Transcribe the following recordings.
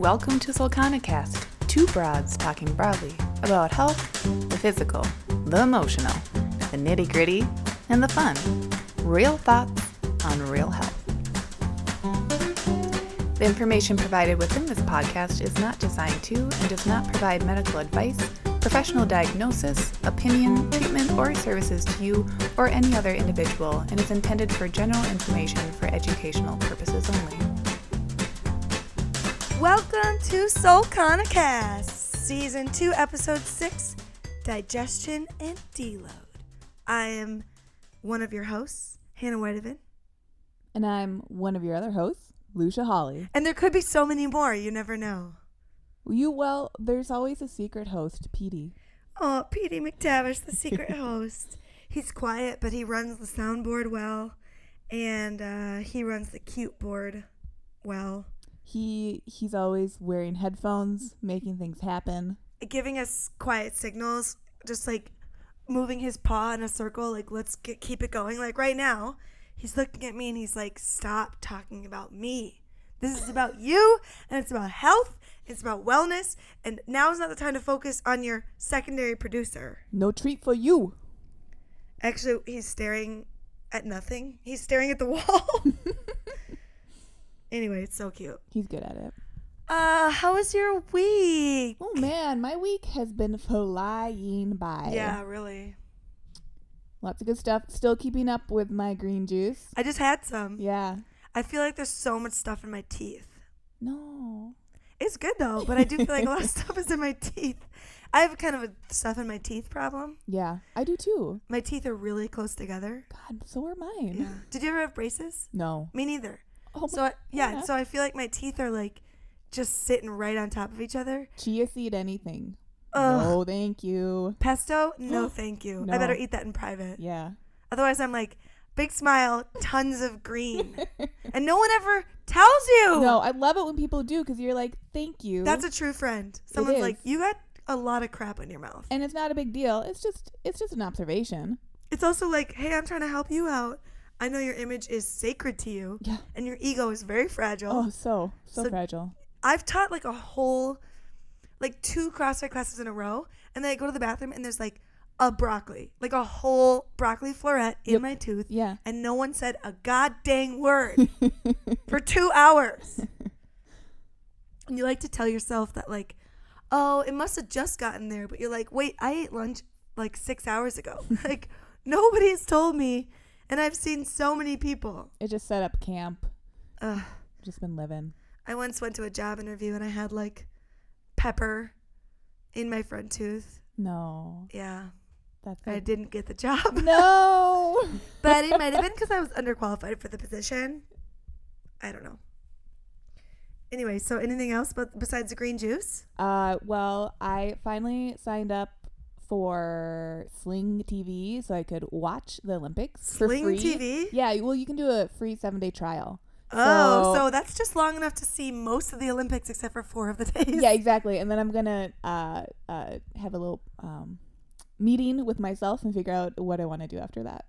welcome to Solcanicast, two broads talking broadly about health, the physical, the emotional, the nitty gritty, and the fun. Real thoughts on real health. The information provided within this podcast is not designed to and does not provide medical advice, professional diagnosis, opinion, treatment, or services to you or any other individual and is intended for general information for educational purposes only. Welcome to Solcanicast, Season 2, Episode 6 Digestion and Deload. I am one of your hosts, Hannah Whitehaven, And I'm one of your other hosts, Lucia Holly. and there could be so many more, you never know. You well, there's always a secret host, Petey. Oh, Petey McTavish, the secret host. He's quiet, but he runs the soundboard well, and uh, he runs the cute board well, He he's always wearing headphones, making things happen. giving us quiet signals, just like moving his paw in a circle, like let's get, keep it going. Like right now, he's looking at me and he's like, "Stop talking about me. This is about you, and it's about health. It's about wellness. And now is not the time to focus on your secondary producer." No treat for you. Actually, he's staring at nothing. He's staring at the wall. anyway, it's so cute. He's good at it. Uh, how was your week? Oh man, my week has been flying by. Yeah, really. Lots of good stuff. Still keeping up with my green juice. I just had some. Yeah. I feel like there's so much stuff in my teeth. No. It's good though, but I do feel like a lot of stuff is in my teeth. I have kind of a stuff in my teeth problem. Yeah, I do too. My teeth are really close together. God, so are mine. Yeah. Did you ever have braces? No. Me neither. Oh So I, yeah, so I feel like my teeth are like just sitting right on top of each other. chia seed anything. Ugh. No, thank you. Pesto? No, thank you. I better eat that in private. Yeah. Otherwise, I'm like big smile, tons of green, and no one ever tells you. No, I love it when people do because you're like, thank you. That's a true friend. Someone's like, you got a lot of crap in your mouth. and it's not a big deal. It's just it's just an observation. It's also like, hey, I'm trying to help you out. I know your image is sacred to you, Yeah. and your ego is very fragile. Oh, so so, So- fragile. I've taught like a whole, like two CrossFit classes in a row, and then I go to the bathroom and there's like a broccoli, like a whole broccoli floret in Yep. my tooth, Yeah. and no one said a god dang word for two hours. and you like to tell yourself that like, oh, it must have just gotten there, but you're like, wait, I ate lunch like six hours ago. like nobody's told me, and I've seen so many people. It just set up camp. Ugh. Just been living. I once went to a job interview and I had like pepper in my front tooth. No, Yeah, that's I it. didn't get the job, No. but it might have been because I was underqualified for the position. I don't know. Anyway, so anything else but besides the green juice? Uh, well, I finally signed up for Sling TV so I could watch the Olympics for Sling free. TV? Yeah, well, you can do a free seven day trial. Oh, So- so that's just long enough to see most of the Olympics except for four of the days. Yeah, exactly. And then I'm gonna uh, uh, have a little um, meeting with myself and figure out what I want to do after that.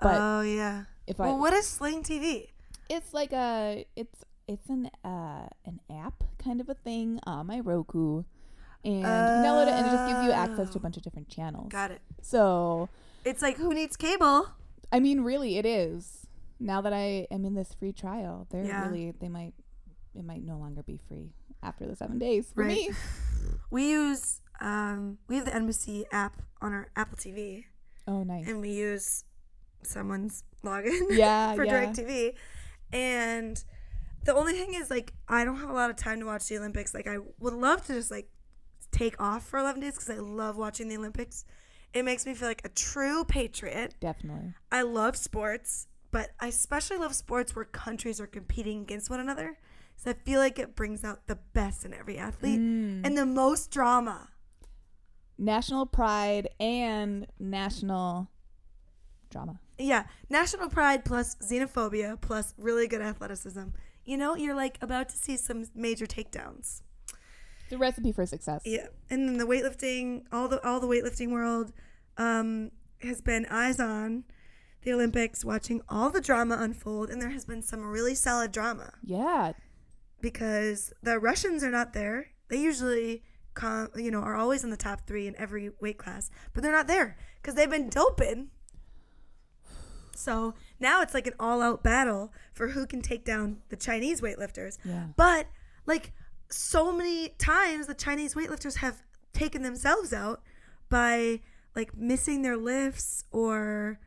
But oh yeah. if I, Well, what is Sling TV? it's like a, it's it's an uh, an app kind of a thing on my Roku, and can download it, and it just gives you access to a bunch of different channels. Got it. So, It's like who needs cable? I mean, really, it is. Now that I am in this free trial, they're Yeah. really they might it might no longer be free after the seven days for Right. me. We use um we have the NBC app on our Apple TV. Oh, nice. and we use someone's login Yeah, for yeah. DirecTV. And the only thing is like I don't have a lot of time to watch the Olympics. Like I would love to just like take off for 11 days cuz I love watching the Olympics. It makes me feel like a true patriot. Definitely. I love sports, but I especially love sports where countries are competing against one another. So I feel like it brings out the best in every athlete Mm. and the most drama. national pride and national drama. Yeah, national pride plus xenophobia plus really good athleticism. You know, you're like about to see some major takedowns. The recipe for success. Yeah, and then the weightlifting, all the all the weightlifting world, um, has been eyes on the Olympics, watching all the drama unfold, and there has been some really solid drama. Yeah. because the Russians are not there. They usually come, you know, are always in the top three in every weight class, but they're not there because they've been doping. So now it's like an all-out battle for who can take down the Chinese weightlifters. Yeah. But like so many times, the Chinese weightlifters have taken themselves out by like missing their lifts or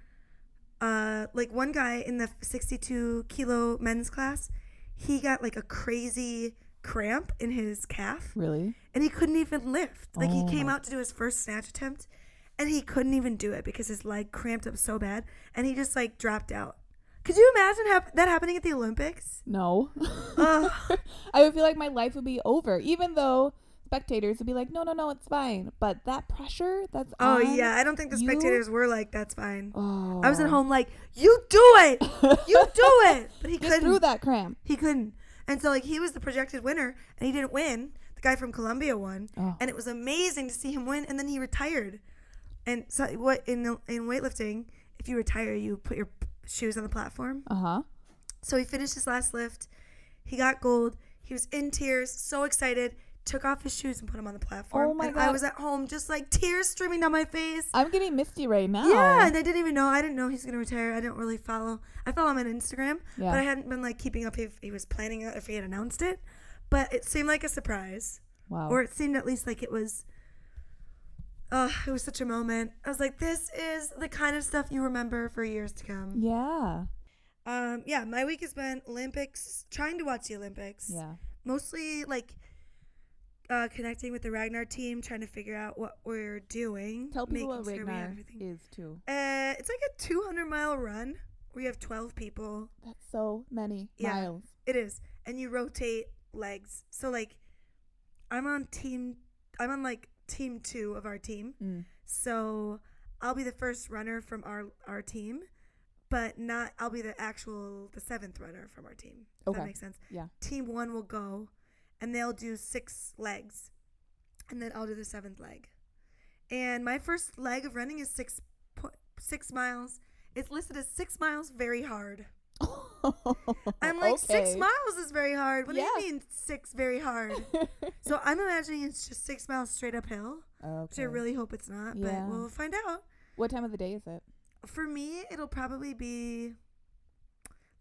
uh, like one guy in the 62 kilo men's class, he got like a crazy cramp in his calf Really? and he couldn't even lift. Like Oh he came out to do his first snatch attempt and he couldn't even do it because his leg cramped up so bad and he just like dropped out. Could you imagine hap- that happening at the Olympics? No. I would feel like my life would be over, even though spectators would be like, no, no, no, it's fine. But that pressure that's Oh on, yeah, I don't think the you- spectators were like, "That's fine." Oh. I was at oh. home like, "You do it, you do it," but he Get couldn't. through that cramp. He couldn't, and so like he was the projected winner, and he didn't win. The guy from Colombia won, Oh. and it was amazing to see him win. And then he retired. And so what in in weightlifting, if you retire, you put your shoes on the platform. Uh huh. So he finished his last lift. He got gold. He was in tears, so excited. Took off his shoes and put them on the platform. Oh my and I was at home, just like tears streaming down my face. I'm getting misty right now. Yeah, and I didn't even know. I didn't know he's gonna retire. I didn't really follow. I follow him on Instagram, Yeah. but I hadn't been like keeping up if he was planning it, if he had announced it. But it seemed like a surprise, wow. or it seemed at least like it was. Uh, it was such a moment. I was like, this is the kind of stuff you remember for years to come. yeah. Um, yeah, my week has been Olympics, trying to watch the Olympics. Yeah. Mostly like uh, connecting with the Ragnar team, trying to figure out what we're doing. Tell people what sure Ragnar is too. Uh, it's like a 200 mile run where you have 12 people. That's so many Yeah. miles. It is. And you rotate legs. So, like, I'm on team, I'm on like team two of our team. Mm. So, I'll be the first runner from our, our team, but not, I'll be the actual, the seventh runner from our team. If Okay. that makes sense. Yeah. Team one will go and they'll do six legs. And then I'll do the seventh leg. And my first leg of running is six po- six miles. It's listed as six miles very hard. I'm like six miles is very hard. What Yeah. do you mean six very hard? so I'm imagining it's just six miles straight uphill, Okay. which I really hope it's not, Yeah. but we'll find out. What time of the day is it? For me, it'll probably be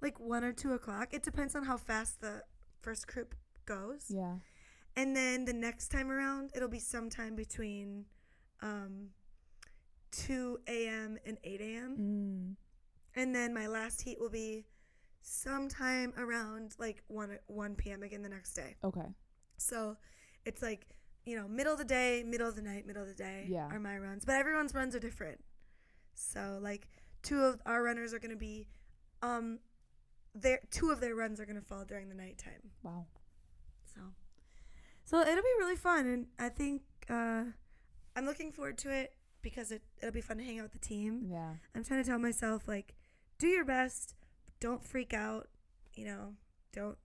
like one or two o'clock. It depends on how fast the first group goes. Yeah. And then the next time around, it'll be sometime between um, 2 a.m. and 8 a.m. Mm. And then my last heat will be sometime around like 1, 1 p.m. again the next day. Okay. So it's like, you know, middle of the day, middle of the night, middle of the day Yeah. are my runs. But everyone's runs are different. So like two of our runners are going to be um their two of their runs are going to fall during the nighttime. Wow. So So it'll be really fun and I think uh I'm looking forward to it because it it'll be fun to hang out with the team. Yeah. I'm trying to tell myself like do your best, don't freak out, you know, don't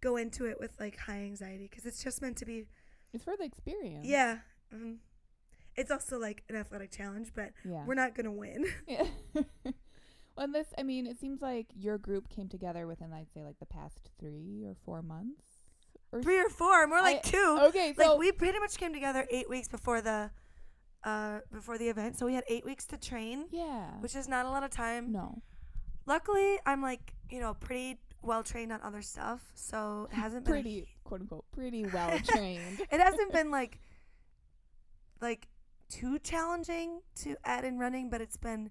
go into it with like high anxiety because it's just meant to be It's for the experience. yeah. Um, it's also like an athletic challenge, but Yeah. we're not gonna win. Yeah. well, this, I mean, it seems like your group came together within, I'd say, like the past three or four months. Or Three or four, more like I- two. Okay, so like we pretty much came together eight weeks before the uh before the event, so we had eight weeks to train, yeah. which is not a lot of time. no. Luckily, I'm like you know pretty well trained on other stuff, so it hasn't been Pretty, quote unquote, pretty well trained. it hasn't been like like too challenging to add in running, but it's been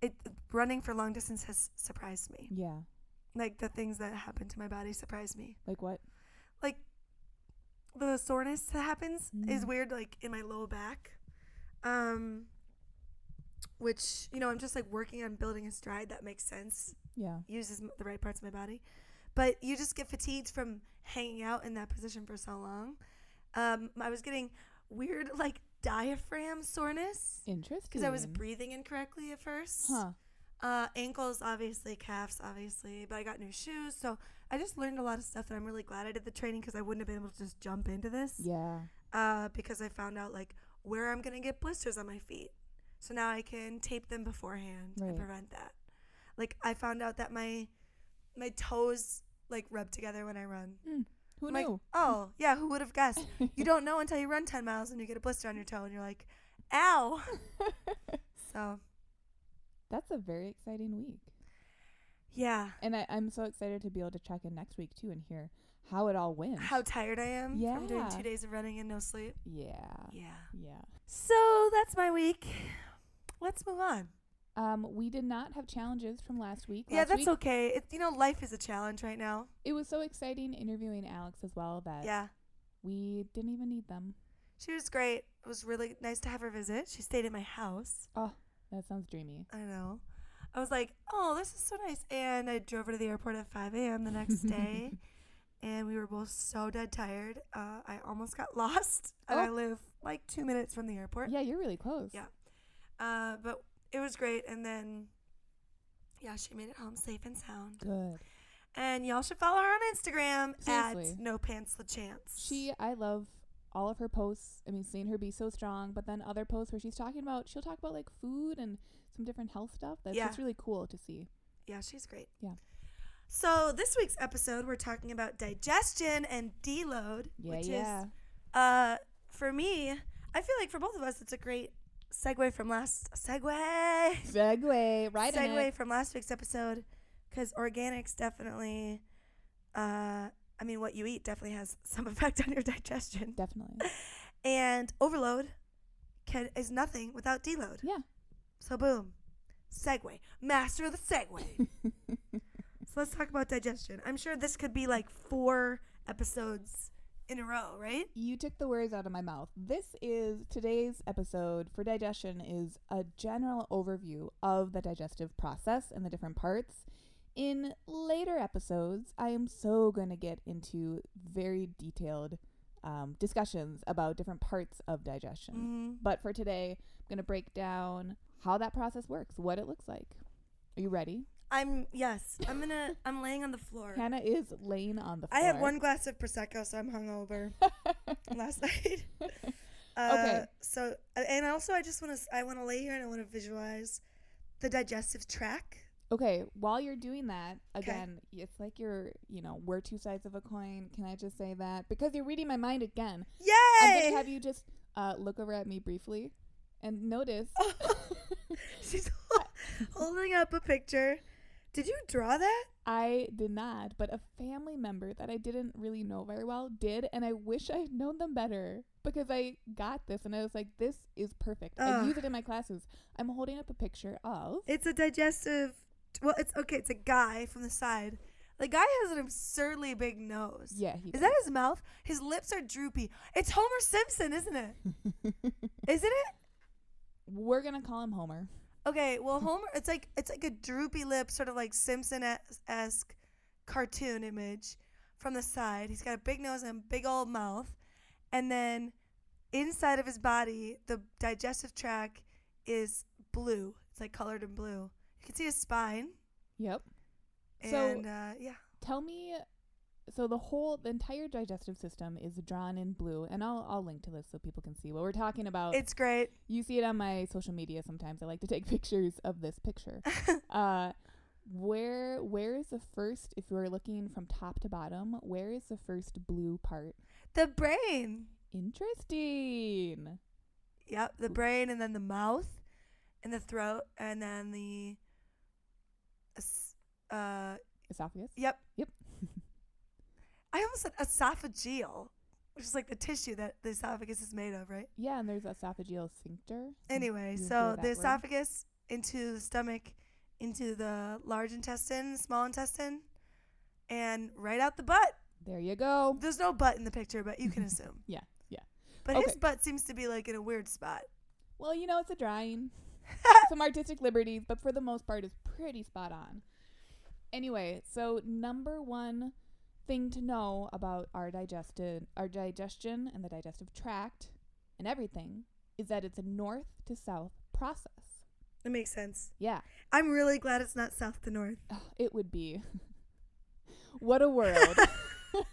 it running for long distance has surprised me. yeah. Like the things that happen to my body surprise me. Like what? Like the soreness that happens is Mm. weird like in my low back. Um which, you know, I'm just like working on building a stride that makes sense Yeah. uses the right parts of my body. But you just get fatigued from hanging out in that position for so long. Um, I was getting weird, like diaphragm soreness Interesting. because I was breathing incorrectly at first. Huh. Uh, ankles, obviously, calves, obviously. But I got new shoes, so I just learned a lot of stuff, and I'm really glad I did the training because I wouldn't have been able to just jump into this. Yeah. Uh, because I found out like where I'm gonna get blisters on my feet, so now I can tape them beforehand Right. and prevent that. Like I found out that my my toes like rub together when I run. Hmm. Who I'm like, knew? oh, yeah, who would have guessed? You don't know until you run 10 miles and you get a blister on your toe and you're like, ow. so, That's a very exciting week. yeah. And I, I'm so excited to be able to check in next week too and hear how it all went. How tired I am from doing two days of running and no sleep. yeah. Yeah. Yeah. So, that's my week. Let's move on. Um, we did not have challenges from last week. yeah, Last that's week, okay. It, you know, life is a challenge right now. It was so exciting interviewing Alex as well that Yeah. we didn't even need them. She was great. It was really nice to have her visit. She stayed at my house. Oh, that sounds dreamy. I know. I was like, oh, this is so nice. And I drove her to the airport at 5 a.m. the next day. and we were both so dead tired. Uh, I almost got lost. And I Oh. live like two minutes from the airport. Yeah, you're really close. Yeah. Uh, but it was great. And then, yeah, she made it home safe and sound. Good. And y'all should follow her on Instagram Seriously. at No Pants the Chance. She, I love all of her posts. I mean, seeing her be so strong, but then other posts where she's talking about, she'll talk about like food and some different health stuff. That's Yeah. just really cool to see. Yeah, she's great. Yeah. So this week's episode, we're talking about digestion and deload, Yeah, which yeah. is uh for me. I feel like for both of us, it's a great segue from last segue Segue, right segue from last week's episode because organics definitely. Uh, I mean, what you eat definitely has some effect on your digestion, Definitely. and overload can is nothing without deload. Yeah. So boom, segue, master of the segue. So let's talk about digestion. I'm sure this could be like four episodes in a row, right? You took the words out of my mouth. This is today's episode for digestion is a general overview of the digestive process and the different parts. In later episodes, I am so going to get into very detailed um, discussions about different parts of digestion. Mm-hmm. But for today, I'm going to break down how that process works, what it looks like. Are you ready? I'm yes. I'm gonna. I'm laying on the floor. Hannah is laying on the floor. I have one glass of prosecco, so I'm hungover last night. Uh, Okay. So and also, I just want to. I want to lay here and I want to visualize the digestive tract. Okay, while you're doing that, again, it's like you're, you know, we're two sides of a coin. Can I just say that? Because you're reading my mind again. Yay! I'm going to have you just uh, look over at me briefly and notice. She's holding up a picture. Did you draw that? I did not, but a family member that I didn't really know very well did, and I wish I had known them better because I got this and I was like, this is perfect. I use it in my classes. I'm holding up a picture of. It's a digestive. Well, it's okay. It's a guy from the side. The guy has an absurdly big nose. Yeah, he Is that his mouth? His lips are droopy. It's Homer Simpson, isn't it? Isn't it? We're going to call him Homer. Okay, well Homer it's like it's like a droopy lip, sort of like Simpson esque cartoon image from the side. He's got a big nose and a big old mouth. And then inside of his body, the digestive tract is blue. It's like colored in blue. You can see his spine. Yep. So- And uh, yeah. tell me so the whole the entire digestive system is drawn in blue and I'll I'll link to this so people can see what we're talking about. It's great. you see it on my social media sometimes. I like to take pictures of this picture. uh where where is the first if you are looking from top to bottom, where is the first blue part? The brain. Interesting. Yep, the brain and then the mouth and the throat and then the es- uh Esophagus? yep. Yep. I almost said esophageal, which is like the tissue that the esophagus is made of, right? Yeah, and there's esophageal sphincter. Anyway, you so the word? esophagus into the stomach, into the large intestine, small intestine, and right out the butt. There you go. There's no butt in the picture, but you can assume. Yeah, yeah. But his butt seems to be like in a weird spot. Well, you know, it's a drawing. Some artistic liberties, but for the most part, it's pretty spot on. Anyway, so number one thing to know about our digested, our digestion and the digestive tract and everything is that it's a north to south process. It makes sense. Yeah, I'm really glad it's not south to north. Ugh, it would be. what a world!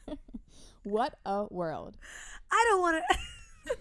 what a world! I don't want to.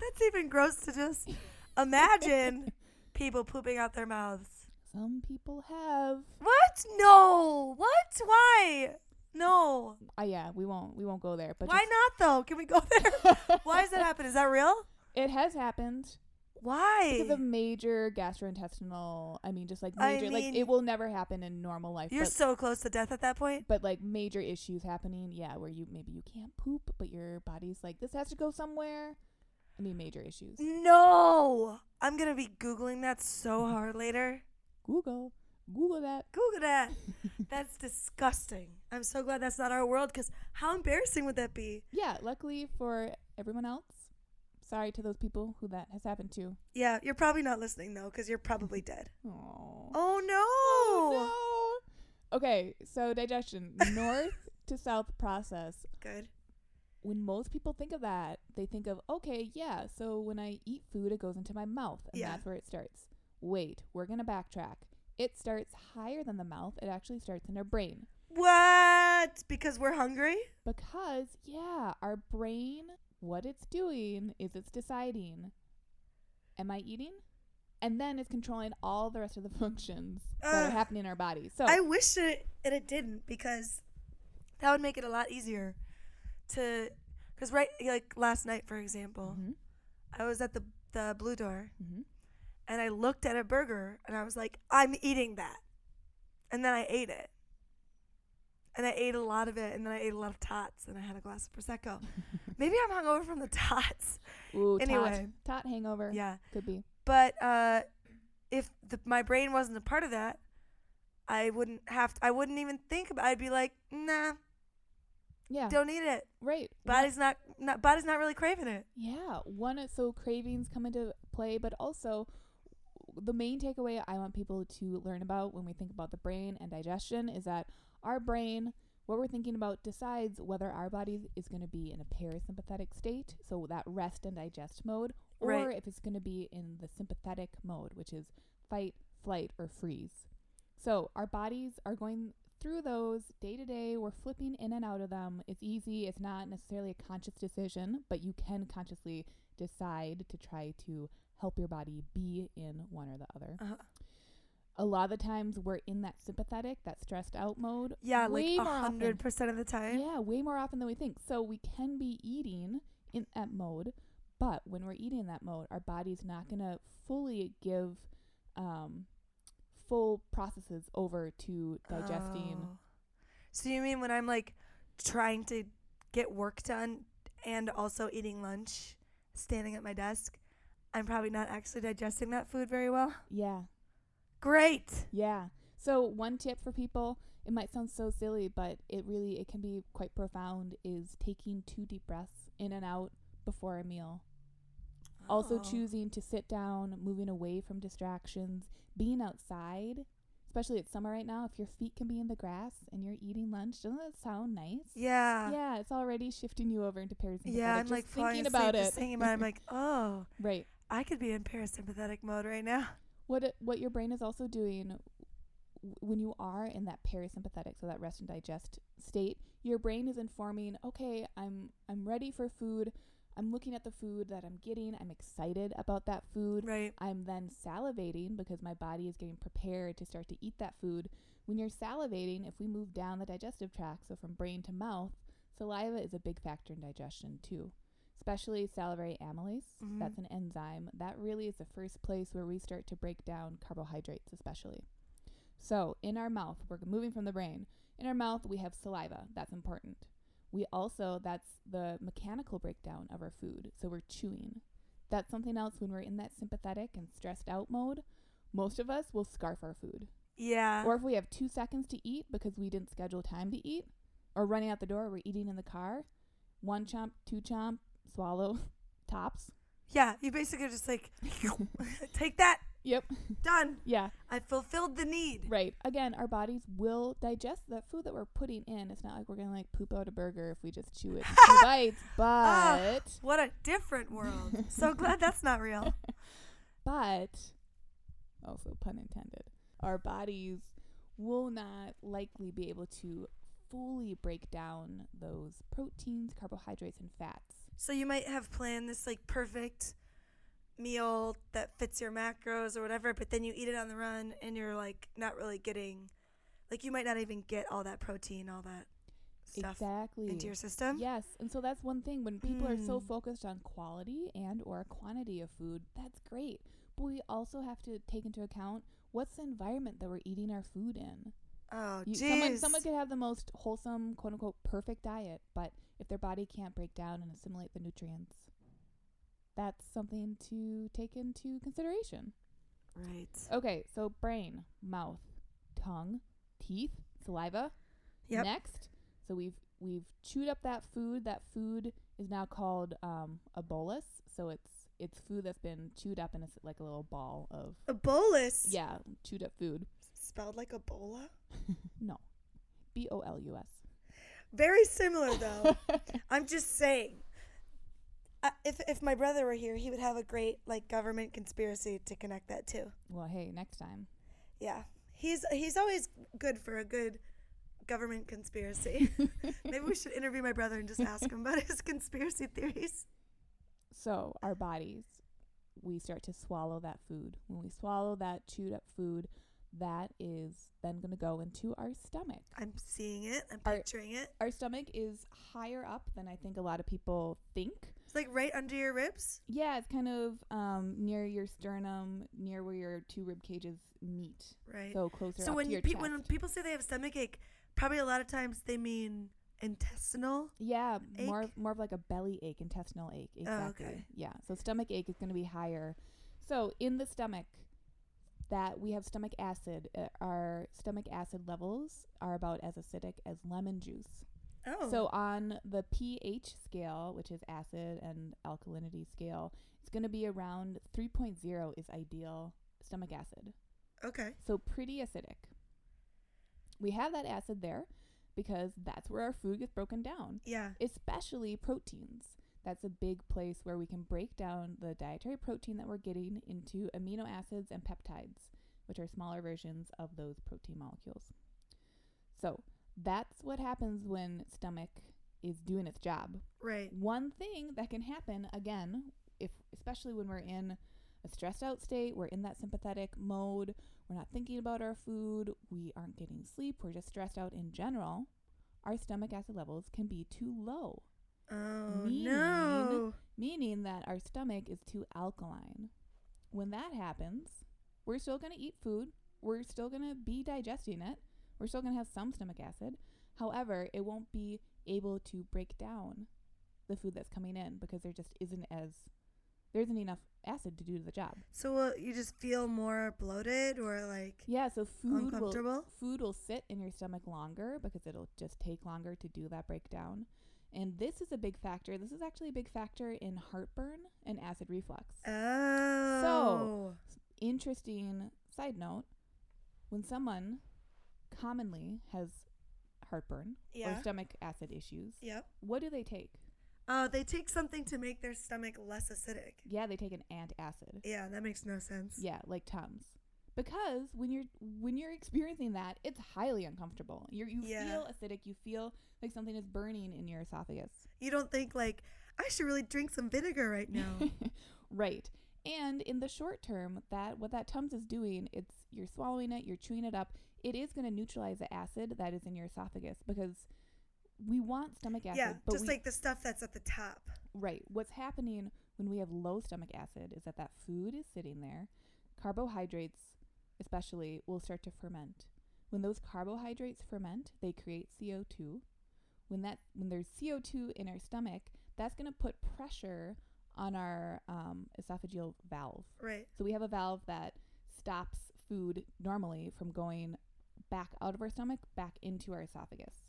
That's even gross to just imagine people pooping out their mouths. Some people have. What? No. What? Why? No. Uh, yeah, we won't we won't go there. But Why just- not though? Can we go there? Why does that happen? Is that real? It has happened Why? because of major gastrointestinal. I mean, just like I major, like it will never happen in normal life. You're but, so close to death at that point. but like major issues happening, yeah, where you maybe you can't poop, but your body's like this has to go somewhere. I mean, major issues. No. I'm gonna be googling that so hard later. Google, Google that. Google that. That's disgusting. I'm so glad that's not our world because how embarrassing would that be? Yeah, luckily for everyone else. Sorry to those people who that has happened to. Yeah, you're probably not listening though because you're probably dead. Aww. Oh no. Oh, no. Okay, so digestion, north to south process. Good. When most people think of that, they think of, okay, yeah, so when I eat food, it goes into my mouth, and Yeah. that's where it starts. Wait, we're going to backtrack. It starts higher than the mouth. It actually starts in our brain. What? Because we're hungry? Because, yeah, our brain, what it's doing is it's deciding, am I eating? And then it's controlling all the rest of the functions that are happening in our body. So, I wish it it, it didn't because that would make it a lot easier to because right like last night for example Mhm, I was at the the blue door mhm. and I looked at a burger and I was like I'm eating that and then I ate it and I ate a lot of it and then I ate a lot of tots and I had a glass of prosecco maybe I'm hungover from the tots Ooh, Anyway. tot, tot hangover. yeah Could be. but uh if the, my brain wasn't a part of that I wouldn't have I wouldn't even think about I'd be like nah Yeah. don't eat it right. body's not, not body's not really craving it. Yeah. One so cravings come into play, but also the main takeaway I want people to learn about when we think about the brain and digestion is that our brain, what we're thinking about, decides whether our body is going to be in a parasympathetic state, so that rest and digest mode, or Right. if it's going to be in the sympathetic mode, which is fight, flight, or freeze. So our bodies are going through those day to day. We're flipping in and out of them. It's easy. It's not necessarily a conscious decision, but you can consciously decide to try to help your body be in one or the other. Uh-huh. A lot of the times we're in that sympathetic, that stressed out mode. Yeah, way like more a often. hundred percent of the time. Yeah, way more often than we think. So we can be eating in that mode, but when we're eating in that mode, our body's not going to fully give um, full processes over to digesting. Oh. So you mean when I'm like trying to get work done and also eating lunch, standing at my desk, I'm probably not actually digesting that food very well. Yeah, Great. yeah. So one tip for people, it might sound so silly, but it really it can be quite profound is taking two deep breaths in and out before a meal. Also Oh. choosing to sit down, moving away from distractions, being outside, especially it's summer right now. If your feet can be in the grass and you're eating lunch, doesn't that sound nice? Yeah. yeah, it's already shifting you over into parasympathetic. Yeah, I'm just like thinking about just thinking about it. I'm like, oh, right. I could be in parasympathetic mode right now. What it, what your brain is also doing w- when you are in that parasympathetic, so that rest and digest state, your brain is informing, okay, I'm I'm ready for food. I'm looking at the food that I'm getting. I'm excited about that food. Right. I'm then salivating because my body is getting prepared to start to eat that food. When you're salivating, if we move down the digestive tract, so from brain to mouth, saliva is a big factor in digestion too. Especially salivary amylase, Mhm. that's an enzyme. That really is the first place where we start to break down carbohydrates, especially. So, in our mouth, we're moving from the brain. In our mouth, we have saliva. That's important. We also, that's the mechanical breakdown of our food. So, we're chewing. That's something else when we're in that sympathetic and stressed out mode. Most of us will scarf our food. Yeah. Or if we have two seconds to eat because we didn't schedule time to eat, or running out the door, we're eating in the car, one chomp, two chomp, swallow, tops. yeah. You basically just like take that. Yep. Done. Yeah. I fulfilled the need. Right. Again, our bodies will digest that food that we're putting in. It's not like we're gonna like poop out a burger if we just chew it in two bites. But What a different world. so glad that's not real. but also pun intended. Our bodies will not likely be able to fully break down those proteins, carbohydrates, and fats. So you might have planned this like perfect meal that fits your macros or whatever, but then you eat it on the run and you're like not really getting like you might not even get all that protein, all that. stuff exactly into your system. Yes, and so that's one thing when people are so Hmm. focused on quality and or quantity of food, that's great. But we also have to take into account what's the environment that we're eating our food in. Oh, You, someone someone could have the most wholesome, quote unquote, perfect diet, but if their body can't break down and assimilate the nutrients, that's something to take into consideration. right. Okay, so brain, mouth, tongue, teeth, saliva. Yep. Next, so we've we've chewed up that food. That food is now called um, a bolus. So it's it's food that's been chewed up and it's like a little ball of A bolus. yeah chewed up food. Spelled like Ebola. No, B O L U S. Very similar though. I'm just saying. Uh, if if my brother were here, he would have a great like government conspiracy to connect that to. Well, hey, next time. Yeah, he's he's always good for a good government conspiracy. Maybe we should interview my brother and just ask him about his conspiracy theories. So our bodies, we start to swallow that food. When we swallow that chewed up food, that is then going to go into our stomach. I'm seeing it. I'm Are- picturing it. Our stomach is higher up than I think a lot of people think. It's like right under your ribs. Yeah, it's kind of um, near your sternum, near where your two rib cages meet. Right. So closer So up when to your pe- when people say they have stomach ache, probably a lot of times they mean intestinal. yeah, more ache? more of like a belly ache, intestinal ache. Exactly. okay. Yeah. So stomach ache is going to be higher. So in the stomach, that we have stomach acid. Uh, our stomach acid levels are about as acidic as lemon juice. Oh. So on the pH scale, which is acid and alkalinity scale, it's going to be around 3.0 is ideal stomach acid. okay. So pretty acidic. We have that acid there because that's where our food gets broken down, Yeah. especially proteins. That's a big place where we can break down the dietary protein that we're getting into amino acids and peptides, which are smaller versions of those protein molecules. So that's what happens when stomach is doing its job. Right. One thing that can happen again, if especially when we're in a stressed out state, we're in that sympathetic mode, we're not thinking about our food, we aren't getting sleep, we're just stressed out in general, our stomach acid levels can be too low, Oh Meaning- no. meaning that our stomach is too alkaline. When that happens, we're still going to eat food, we're still going to be digesting it, we're still going to have some stomach acid. However, it won't be able to break down the food that's coming in because there just isn't as there isn't enough acid to do the job. So will you just feel more bloated or like Yeah, so food will uncomfortable? food will sit in your stomach longer because it'll just take longer to do that breakdown. And this is a big factor. This is actually a big factor in heartburn and acid reflux. Oh. So, interesting side note, when someone commonly has heartburn Yeah. or stomach acid issues, Yep. what do they take? Uh, they take something to make their stomach less acidic. Yeah, they take an antacid. Yeah, that makes no sense. Yeah, like Tums. Because when you're when you're experiencing that, it's highly uncomfortable. You you Yeah. feel acidic. You feel like something is burning in your esophagus. You don't think like I should really drink some vinegar right now. right. And in the short term, that what that Tums is doing, it's you're swallowing it, you're chewing it up. It is going to neutralize the acid that is in your esophagus because we want stomach acid. yeah, just we, like the stuff that's at the top. Right. What's happening when we have low stomach acid is that that food is sitting there. Carbohydrates, especially, will start to ferment. When those carbohydrates ferment, they create CO2. When that when there's CO2 in our stomach, that's going to put pressure on our um, esophageal valve. Right. So we have a valve that stops food normally from going back out of our stomach back into our esophagus.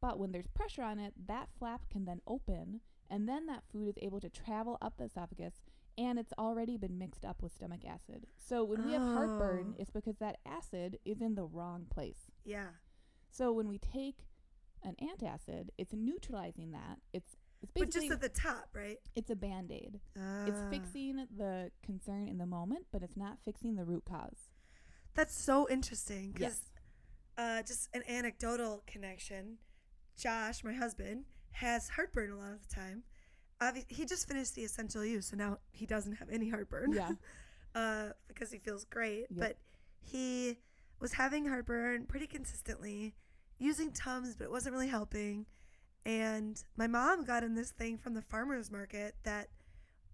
But when there's pressure on it, that flap can then open and then that food is able to travel up the esophagus and it's already been mixed up with stomach acid. So when we have heartburn, Oh. it's because that acid is in the wrong place. Yeah. So when we take an antacid, it's neutralizing that. It's it's But basically just at the top, right? it's a band-aid. It's Ah. fixing the concern in the moment, but it's not fixing the root cause. That's so interesting because Yes. uh, just an anecdotal connection. Josh, my husband, has heartburn a lot of the time. He just finished the essential use, so now he doesn't have any heartburn. Yeah. uh, because he feels great. Yep. But he was having heartburn pretty consistently, using Tums, but it wasn't really helping. And my mom got in this thing from the farmer's market that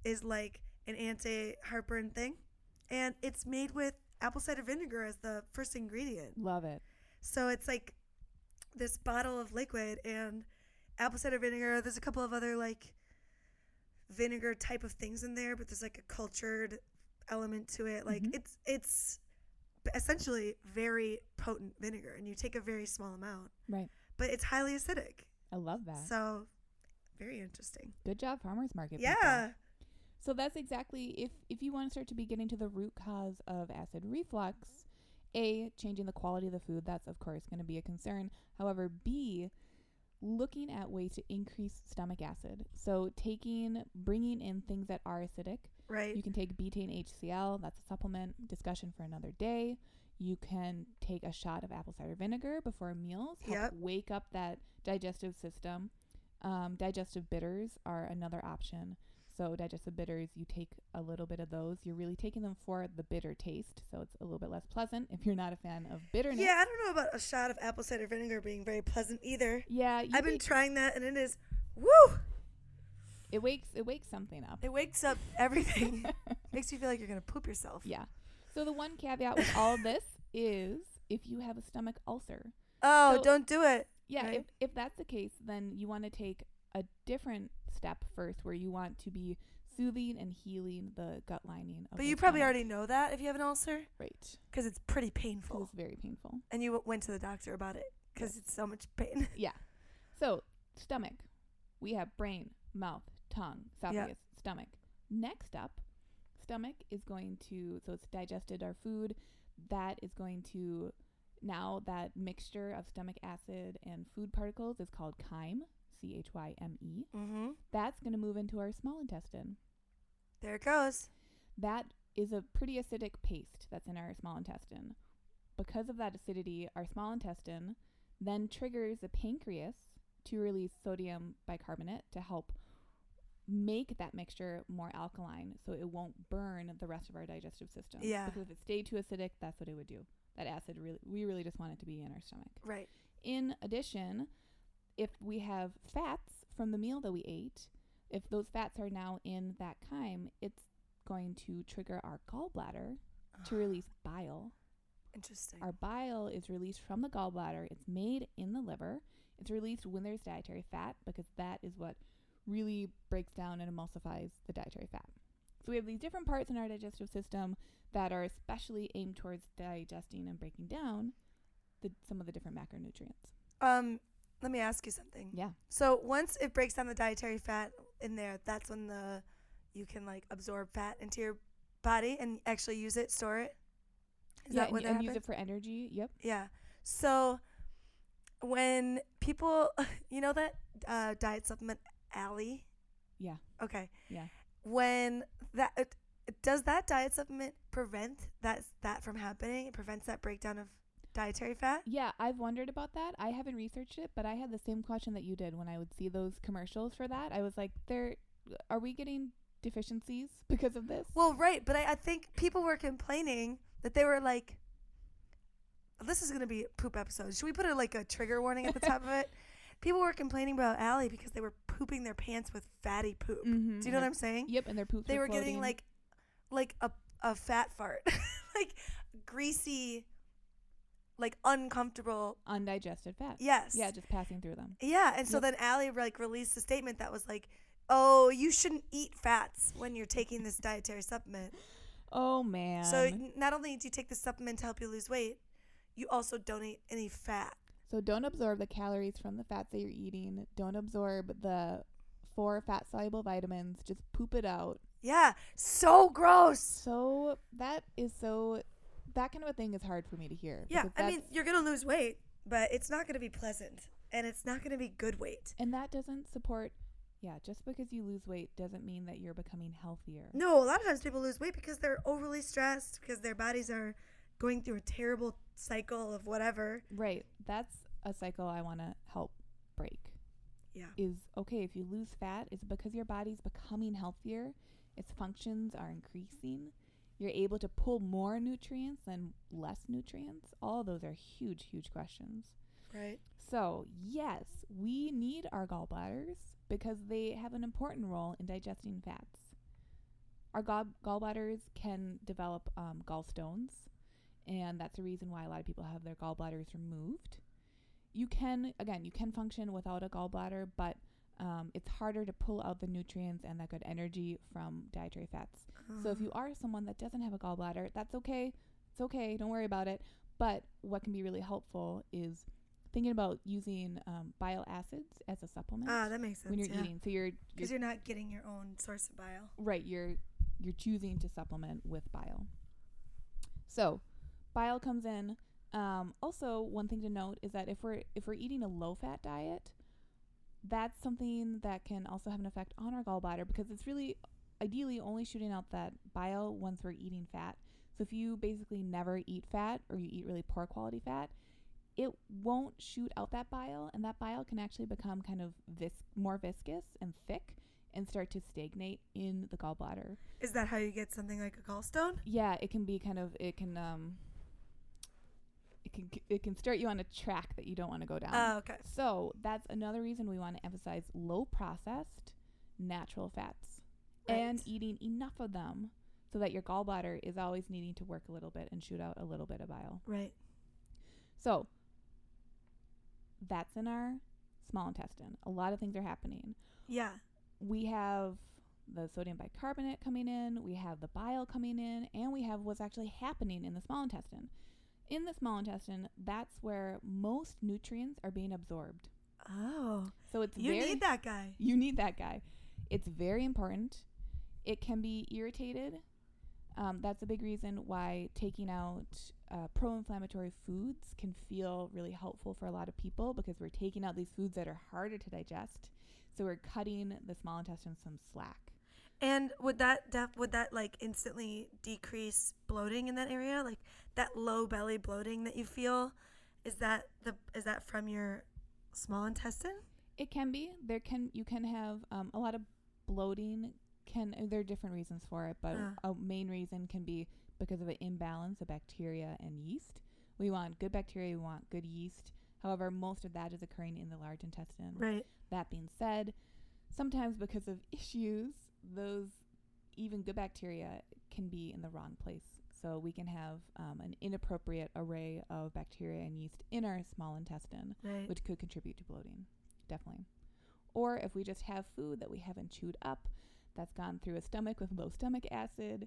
is like an anti heartburn thing. And it's made with apple cider vinegar as the first ingredient. Love it. So it's like this bottle of liquid and apple cider vinegar. There's a couple of other like vinegar type of things in there, but there's like a cultured element to it. Like Mhm. it's it's essentially very potent vinegar, and you take a very small amount, Right. but it's highly acidic. I love that. So very interesting. Good job, farmers market. people. Yeah. So that's exactly if if you want to start to be getting to the root cause of acid reflux, A, changing the quality of the food, that's of course going to be a concern. However, B, looking at ways to increase stomach acid. So taking bringing in things that are acidic. Right. You can take betaine HCl, that's a supplement, discussion for another day. You can take a shot of apple cider vinegar before meals, help Yep. wake up that digestive system. Um, digestive bitters are another option. So digestive bitters, you take a little bit of those. You're really taking them for the bitter taste, so it's a little bit less pleasant if you're not a fan of bitterness. yeah, I don't know about a shot of apple cider vinegar being very pleasant either. Yeah, you I've been trying that, and it is, woo! it wakes it wakes something up. It wakes up everything. Makes you feel like you're gonna poop yourself. Yeah. So the one caveat with all of this is if you have a stomach ulcer. Oh, So- don't do it. Yeah, Right. if, if that's the case, then you want to take a different step first where you want to be soothing and healing the gut lining. Of But you probably stomach. already know that if you have an ulcer, Right. because it's pretty painful, It's very painful. and you w- went to the doctor about it because it's so much pain. Yeah. So, stomach. We have brain, mouth, tongue, esophagus, stomach. Next up, stomach is going to, so it's digested our food. That is going to, now that mixture of stomach acid and food particles is called chyme, C H Y M E. mm-hmm. That's going to move into our small intestine. There it goes. That is a pretty acidic paste that's in our small intestine. Because of that acidity, our small intestine then triggers the pancreas to release sodium bicarbonate to help make that mixture more alkaline so it won't burn the rest of our digestive system. Yeah. Because if it stayed too acidic, that's what it would do. That acid really we really just want it to be in our stomach. Right. In addition, if we have fats from the meal that we ate, if those fats are now in that chyme, it's going to trigger our gallbladder to release bile. Interesting. Our bile is released from the gallbladder. It's made in the liver. It's released when there's dietary fat because that is what really breaks down and emulsifies the dietary fat. So we have these different parts in our digestive system that are especially aimed towards digesting and breaking down the, some of the different macronutrients. um, let me ask you something. Yeah. So once it breaks down the dietary fat in there, that's when the you can like absorb fat into your body and actually use it, store it. Is yeah, that and, what and happens? use it for energy. Yep. Yeah. So when people, you know that uh, diet supplement Alli? Yeah. Okay. Yeah. When that it, does that diet supplement prevent that that from happening? It prevents that breakdown of dietary fat. Yeah, I've wondered about that. I haven't researched it, but I had the same question that you did when I would see those commercials for that. I was like, "There, are we getting deficiencies because of this?" Well, right, but I, I think people were complaining that they were like, "This is gonna be a poop episode." Should we put a like a trigger warning at the top of it? People were complaining about Alli because they were pooping their pants with fatty poop. Mhm, Do you know what. I'm saying? Yep, and their poops. they were getting like like a a fat fart like greasy like uncomfortable undigested fat. yes Yeah, just passing through them. yeah and so Yep. then Alli like released a statement that was like oh you shouldn't eat fats when you're taking this dietary supplement Oh man. so not only do you take the supplement to help you lose weight you also don't eat any fat So don't absorb the calories from the fats that you're eating. Don't absorb the four fat soluble vitamins. Just poop it out. yeah so gross So that is so that kind of a thing is hard for me to hear. yeah i mean you're gonna lose weight but it's not gonna be pleasant and it's not gonna be good weight and that doesn't support yeah, just because you lose weight doesn't mean that you're becoming healthier. No, a lot of times people lose weight because they're overly stressed, because their bodies are going through a terrible cycle of whatever. Right. That's a cycle I want to help break. Yeah. Is okay, if you lose fat, it's because your body's becoming healthier, its functions are increasing. You're able to pull more nutrients than less nutrients. All those are huge, huge questions. Right. So, yes, we need our gallbladders because they have an important role in digesting fats. Our gall- gallbladders can develop um, gallstones, and that's the reason why a lot of people have their gallbladders removed. You can, again, you can function without a gallbladder, but um, it's harder to pull out the nutrients and that good energy from dietary fats. So, if you are someone that doesn't have a gallbladder, that's okay. It's okay. Don't worry about it. But what can be really helpful is thinking about using um, bile acids as a supplement Ah, that makes sense. when you're yeah. eating. So you're, Because you're you're not getting your own source of bile. right. You're you're choosing to supplement with bile. So bile comes in. Um, also, one thing to note is that if we're if we're eating a low fat diet, that's something that can also have an effect on our gallbladder because it's really ideally only shooting out that bile once we're eating fat. So if you basically never eat fat or you eat really poor quality fat, it won't shoot out that bile, and that bile can actually become kind of vis- more viscous and thick and start to stagnate in the gallbladder. Is that how you get something like a gallstone? Yeah, it can be kind of it can um it can it can start you on a track that you don't want to go down. Oh, okay. So that's another reason we want to emphasize low processed natural fats Right. and eating enough of them so that your gallbladder is always needing to work a little bit and shoot out a little bit of bile. Right. So that's in our small intestine. A lot of things are happening. Yeah. We have the sodium bicarbonate coming in, we have the bile coming in, and we have what's actually happening in the small intestine. In the small intestine, that's where most nutrients are being absorbed. Oh. So it's You very need that guy. you need that guy. It's very important. It can be irritated. Um, that's a big reason why taking out uh, pro inflammatory foods can feel really helpful for a lot of people because we're taking out these foods that are harder to digest. So we're cutting the small intestine some slack. And would that def- would that like instantly decrease bloating in that area? Like that low belly bloating that you feel, is that the is that from your small intestine? It can be. There can you can have um, a lot of bloating. Can uh, there are different reasons for it, but Uh. a main reason can be because of an imbalance of bacteria and yeast. We want good bacteria. We want good yeast. However, most of that is occurring in the large intestine. Right. That being said, sometimes because of issues, those even good bacteria can be in the wrong place. So we can have um, an inappropriate array of bacteria and yeast in our small intestine Right. which could contribute to bloating, definitely. Or if we just have food that we haven't chewed up, that's gone through a stomach with low stomach acid,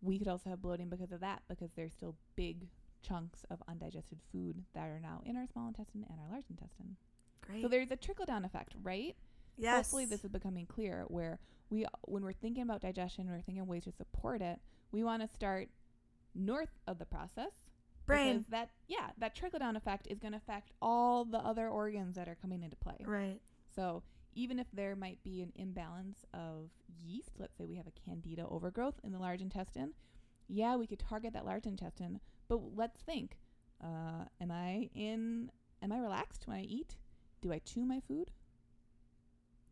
we could also have bloating because of that, because there's still big chunks of undigested food that are now in our small intestine and our large intestine. Great. So there's a trickle down effect, right? yes. Hopefully this is becoming clear where we when we're thinking about digestion, we're thinking of ways to support it, we want to start north of the process. Brain. because that yeah that trickle down effect is going to affect all the other organs that are coming into play. Right. so even if there might be an imbalance of yeast let's say we have a candida overgrowth in the large intestine yeah we could target that large intestine but let's think uh, am i in am i relaxed when i eat? Do i chew my food?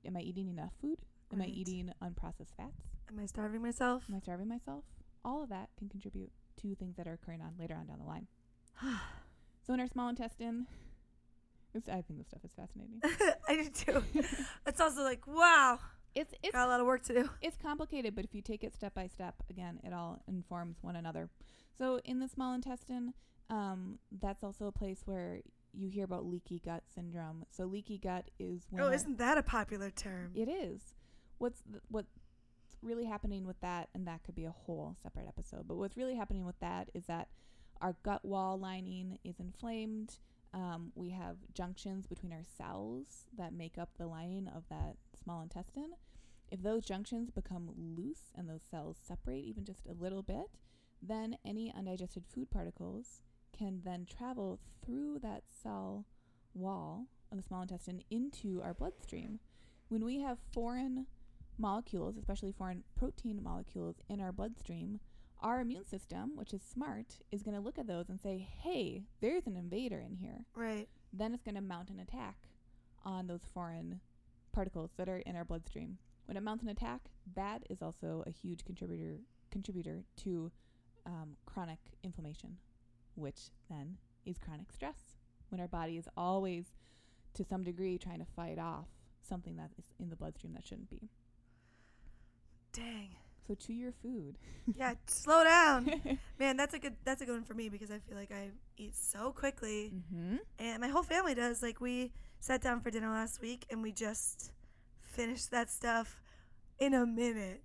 Am i eating enough food am i eating unprocessed fats Am I starving myself? am i starving myself all of that can contribute to things that are occurring on later on down the line so in our small intestine, it's, I think this stuff is fascinating. I do too. it's also like, wow, It's it's got a lot of work to do. it's complicated, but if you take it step by step, again, it all informs one another. So in the small intestine, um, that's also a place where you hear about leaky gut syndrome. So leaky gut is when Oh, isn't that a popular term? it is. What's th- what's really happening with that, and that could be a whole separate episode. But what's really happening with that is that our gut wall lining is inflamed. Um, we have junctions between our cells that make up the lining of that small intestine. If those junctions become loose and those cells separate even just a little bit, then any undigested food particles can then travel through that cell wall of the small intestine into our bloodstream. When we have foreign molecules, especially foreign protein molecules in our bloodstream, our immune system, which is smart, is going to look at those and say, hey, there's an invader in here. Right. Then it's going to mount an attack on those foreign particles that are in our bloodstream. When it mounts an attack, that is also a huge contributor contributor to um, chronic inflammation, which then is chronic stress. when our body is always, to some degree, trying to fight off something that is in the bloodstream that shouldn't be. Dang. So chew your food. Yeah, slow down. Man, that's a good that's a good one for me because I feel like I eat so quickly mm-hmm. and my whole family does. Like we sat down for dinner last week and we just finished that stuff in a minute.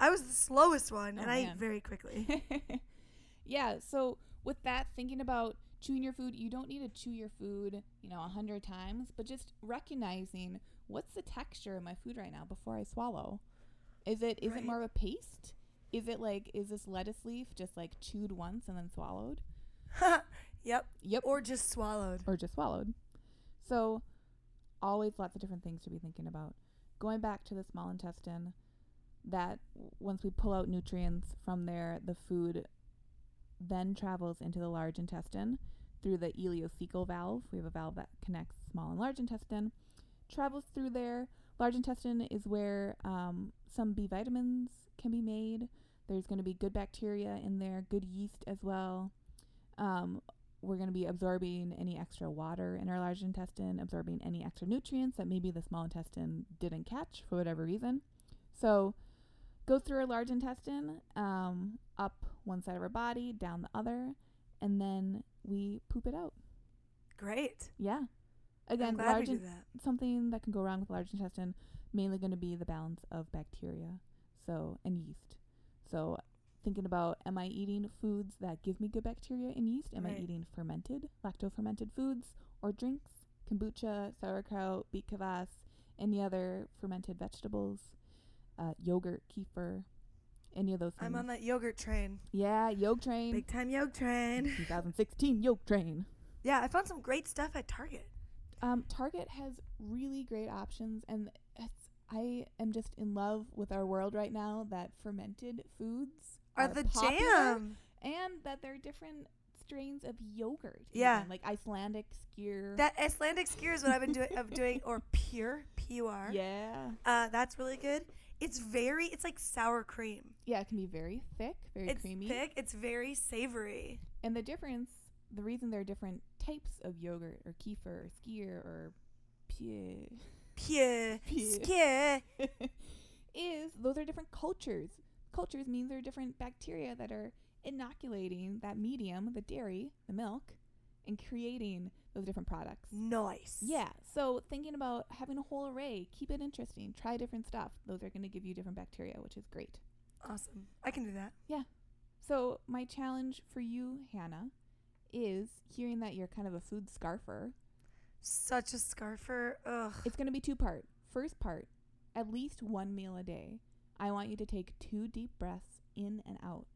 I was the slowest one and Oh, I man. ate very quickly. yeah. So with that, thinking about chewing your food, you don't need to chew your food, you know, a hundred times, but just recognizing what's the texture of my food right now before I swallow. Is it is Right. it more of a paste? Is it like is this lettuce leaf just like chewed once and then swallowed? yep. Yep. Or just swallowed. or just swallowed. So, always lots of different things to be thinking about. Going back to the small intestine, that once we pull out nutrients from there, the food then travels into the large intestine through the ileocecal valve. We have a valve that connects small and large intestine, travels through there. Large intestine is where um, some B vitamins can be made. There's going to be good bacteria in there, good yeast as well. Um, we're going to be absorbing any extra water in our large intestine, absorbing any extra nutrients that maybe the small intestine didn't catch for whatever reason. So, go through our large intestine, um, up one side of our body, down the other, and then we poop it out. Great. Yeah. I'm Again, glad we large do in- that. something that can go wrong with the large intestine mainly going to be the balance of bacteria so and yeast so thinking about am i eating foods that give me good bacteria and yeast am Right. i eating fermented lacto fermented foods or drinks kombucha sauerkraut beet kvass any other fermented vegetables uh, yogurt kefir any of those things I'm on that yogurt train. yeah yolk train Big time yogurt train. 2016 yolk train Yeah, I found some great stuff at Target. Um, Target has really great options, and I am just in love with our world right now that fermented foods Are the jam. and that there are different strains of yogurt. Yeah. even, like Icelandic skyr. That Icelandic skyr is what I've been doing of doing or pure P U R. yeah, Uh, that's really good. It's very it's like sour cream. yeah, it can be very thick, very it's creamy, thick, it's very savory. and the difference, the reason there are different types of yogurt or kefir or skyr or pure Pure Pure. is those are different cultures. Cultures means there are different bacteria that are inoculating that medium, the dairy, the milk, and creating those different products. Nice. Yeah, so thinking about having a whole array, keep it interesting, try different stuff. Those are going to give you different bacteria, which is great. Awesome. I can do that. Yeah. So, my challenge for you, Hannah, is hearing that you're kind of a food scarfer. Such a scarfer. Ugh. It's going to be two part. First part, at least one meal a day. I want you to take two deep breaths in and out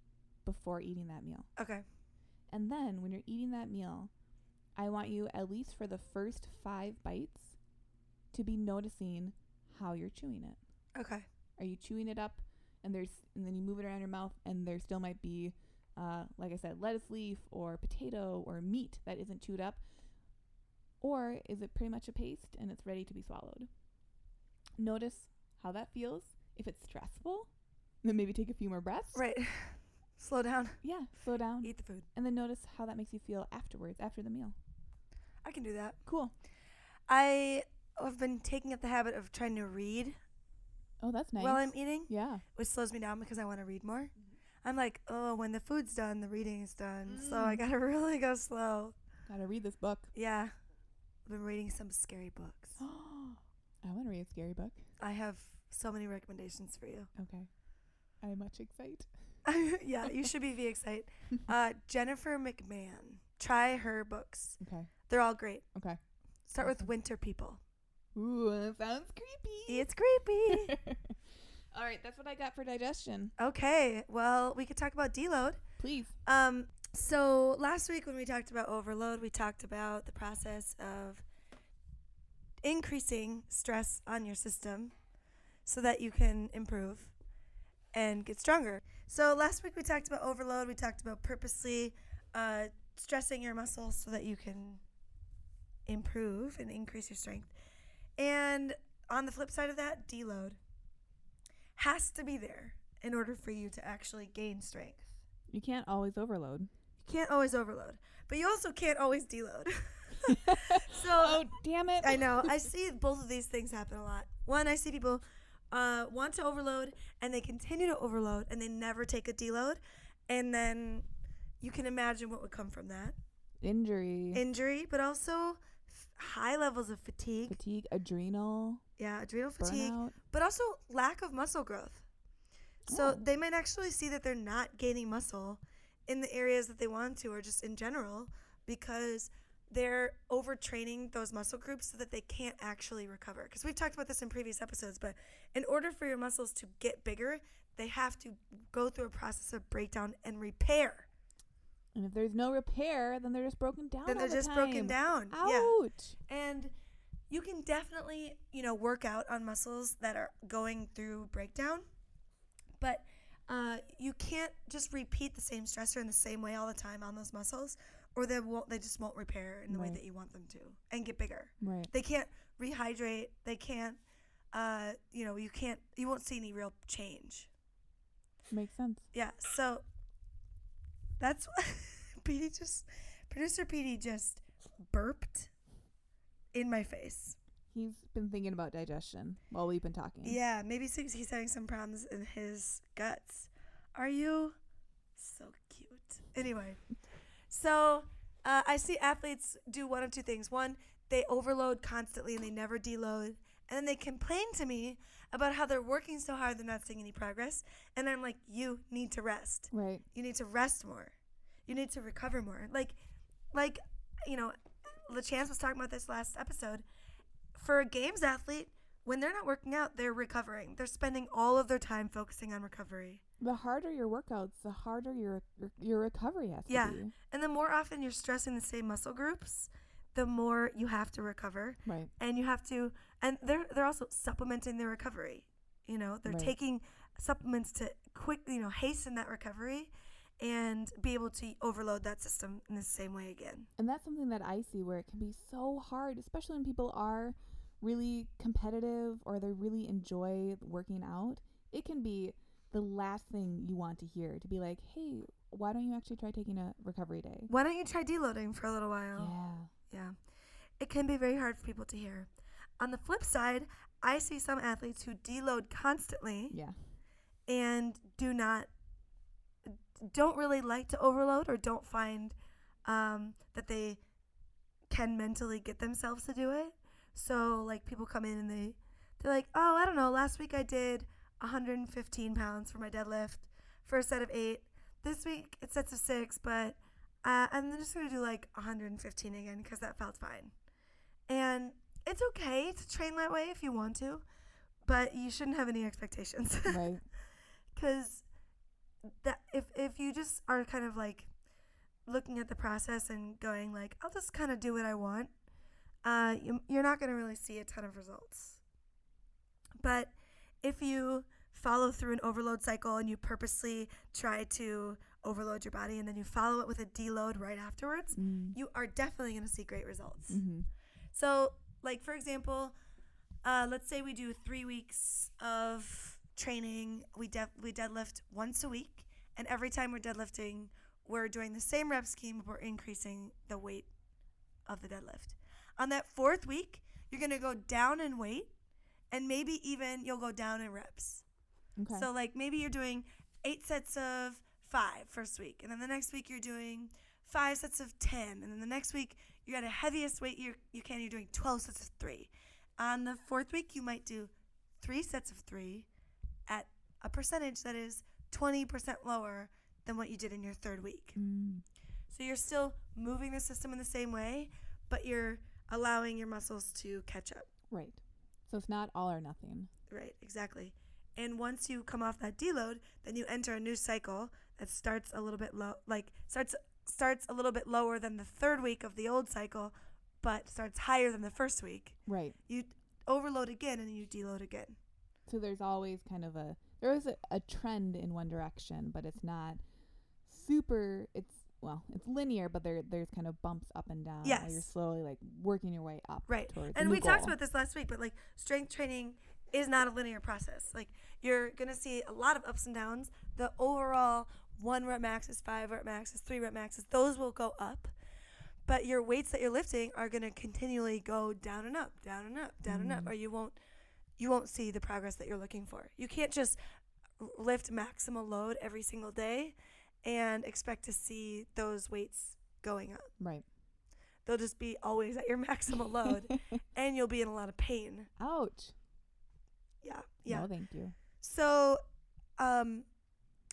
before eating that meal. Okay. And then when you're eating that meal, I want you, at least for the first five bites, to be noticing how you're chewing it. Okay. Are you chewing it up and there's and then you move it around your mouth and there still might be uh, like I said, lettuce leaf or potato or meat that isn't chewed up? Or is it pretty much a paste and it's ready to be swallowed? Notice how that feels. If it's stressful, then maybe take a few more breaths. Right. Slow down. Yeah, slow down. Eat the food. And then notice how that makes you feel afterwards, after the meal. I can do that. Cool. I have been taking up the habit of trying to read Oh, that's nice. while I'm eating, yeah. which slows me down because I want to read more. I'm like, oh, when the food's done, the reading is done. So I Mm. gotta really go slow. Gotta read this book. Yeah. I've been reading some scary books. I want to read a scary book. I have so many recommendations for you. Okay. I'm much excited. yeah, you should be V excited. Uh, Jennifer McMahon. Try her books. Okay. They're all great. Okay. Start with Winter People. Ooh, that sounds creepy. It's creepy. All right, that's what I got for digestion. okay, well, we could talk about deload. Please. Um, so last week when we talked about overload, we talked about the process of increasing stress on your system so that you can improve and get stronger. So last week we talked about overload. We talked about purposely uh, stressing your muscles so that you can improve and increase your strength. And on the flip side of that, deload has to be there in order for you to actually gain strength. You can't always overload. You can't always overload, but you also can't always deload. so oh, damn it. I know. I see both of these things happen a lot. One, I see people uh, want to overload and they continue to overload and they never take a deload. And then you can imagine what would come from that Injury, injury, but also f- high levels of fatigue. fatigue, adrenal, Yeah, adrenal fatigue, burnout. but also lack of muscle growth. So Oh. they might actually see that they're not gaining muscle in the areas that they want to, or just in general, because they're overtraining those muscle groups so that they can't actually recover. Because we've talked about this in previous episodes, but in order for your muscles to get bigger, they have to go through a process of breakdown and repair. And if there's no repair, then they're just broken down. then they're the just broken time. down. Yeah. Ouch. And you can definitely, you know, work out on muscles that are going through breakdown, but uh, you can't just repeat the same stressor in the same way all the time on those muscles, or they won't. They just won't repair in the way that you want them to and get bigger. Right. They can't rehydrate. They can't. Uh, you know, you can't. You won't see any real change. Makes sense. Yeah. So that's what Petey just producer Petey just burped in my face. He's been thinking about digestion while we've been talking. Yeah, maybe he's he's having some problems in his guts. Are you so cute? Anyway, so uh, I see athletes do one of two things. One, they overload constantly and they never deload, and then they complain to me about how they're working so hard they're not seeing any progress. And I'm like, you need to rest. Right. You need to rest more. You need to recover more. Like, like you know, LaChance was talking about this last episode. For a games athlete, when they're not working out, they're recovering. They're spending all of their time focusing on recovery. The harder your workouts, the harder your your, recovery has Yeah. to be. Yeah, and the more often you're stressing the same muscle groups, the more you have to recover. Right. And you have to and they're they're also supplementing their recovery. You know, they're Right. taking supplements to quick, you know, hasten that recovery and be able to overload that system in the same way again. And that's something that I see where it can be so hard, especially when people are really competitive or they really enjoy working out. It can be the last thing you want to hear to be like, hey, why don't you actually try taking a recovery day? Why don't you try deloading for a little while? Yeah. Yeah. It can be very hard for people to hear. On the flip side, I see some athletes who deload constantly Yeah. and do not don't really like to overload or don't find um, that they can mentally get themselves to do it. So like people come in and they they're like, oh, I don't know. Last week I did 115 pounds for my deadlift, first set of eight. This week it's sets of six, but uh, I'm just gonna do like 115 again because that felt fine. And it's okay to train that way if you want to, but you shouldn't have any expectations Right. because that if if you just are kind of like looking at the process and going like I'll just kind of do what I want, uh, you, you're not gonna really see a ton of results. But if you follow through an overload cycle and you purposely try to overload your body and then you follow it with a deload right afterwards, Mm. you are definitely gonna see great results. hmm So, like for example, uh, let's say we do three weeks of training. We we deadlift once a week, and every time we're deadlifting, we're doing the same rep scheme. But we're increasing the weight of the deadlift. On that fourth week, you're gonna go down in weight, and maybe even you'll go down in reps. Okay. So like maybe you're doing eight sets of five first week, and then the next week you're doing five sets of ten, and then the next week you're at a heaviest weight you you can. You're doing twelve sets of three. On the fourth week, you might do three sets of three at a percentage that is twenty percent lower than what you did in your third week. Mm. So you're still moving the system in the same way, but you're allowing your muscles to catch up. Right. So it's not all or nothing. Right, exactly. And once you come off that deload, then you enter a new cycle that starts a little bit low, like starts starts a little bit lower than the third week of the old cycle, but starts higher than the first week. Right. You overload again and you deload again. So there's always kind of a there is a, a trend in one direction, but it's not super. It's well, it's linear, but there there's kind of bumps up and down. while You're slowly like working your way up. Right. Towards And we talked about this last week, but like strength training is not a linear process. Like you're gonna see a lot of ups and downs. The overall one rep max is five rep max is three rep maxes. Those will go up. but your weights that you're lifting are going to continually go down and up, down and up, down and up, Mhm. or you won't you won't see the progress that you're looking for. You can't just lift maximal load every single day and expect to see those weights going up. Right. They'll just be always at your maximal load and you'll be in a lot of pain. Ouch. Yeah. Yeah. No, thank you. So, um,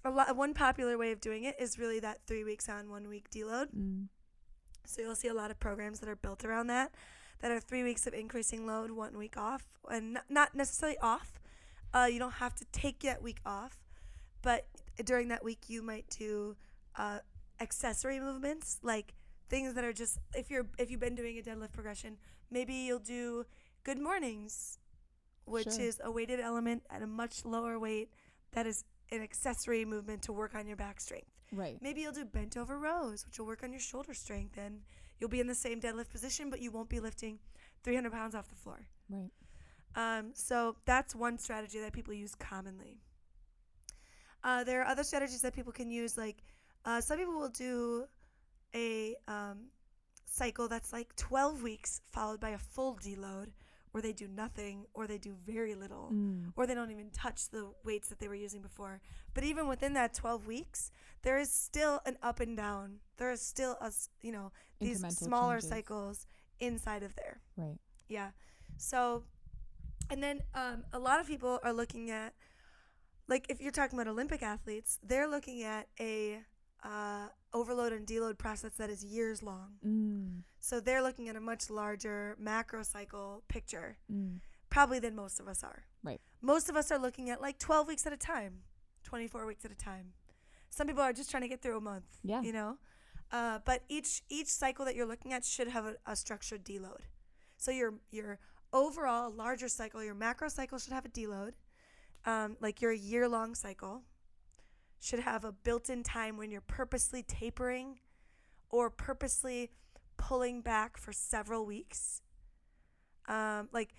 a lot one popular way of doing it is really that three weeks on, one week deload. Mm. So you'll see a lot of programs that are built around that, that are three weeks of increasing load, one week off, and not, necessarily off. Uh, you don't have to take that week off, but during that week you might do uh, accessory movements like things that are just if you're if you've been doing a deadlift progression, maybe you'll do good mornings, which Sure. is a weighted element at a much lower weight that is an accessory movement to work on your back strength. Right. Maybe you'll do bent over rows, which will work on your shoulder strength, and you'll be in the same deadlift position, but you won't be lifting 300 pounds off the floor. Right. Um, so that's one strategy that people use commonly. Uh, there are other strategies that people can use, like uh, some people will do a um, cycle that's like 12 weeks followed by a full deload, where they do nothing or they do very little Mm. or they don't even touch the weights that they were using before. But even within that 12 weeks, there is still an up and down. There is still a you know, these smaller changes. cycles inside of there. Right. Yeah. So, and then um, a lot of people are looking at, like, if you're talking about Olympic athletes, they're looking at a uh, overload and deload process that is years long. Mm. So they're looking at a much larger macro cycle picture Mm. probably than most of us are. Right. Most of us are looking at like 12 weeks at a time, 24 weeks at a time. Some people are just trying to get through a month. Yeah. You know, uh, but each each cycle that you're looking at should have a, a structured deload. So your your overall larger cycle, your macro cycle should have a deload. Um, like your year long cycle should have a built-in time when you're purposely tapering or purposely pulling back for several weeks. Um, like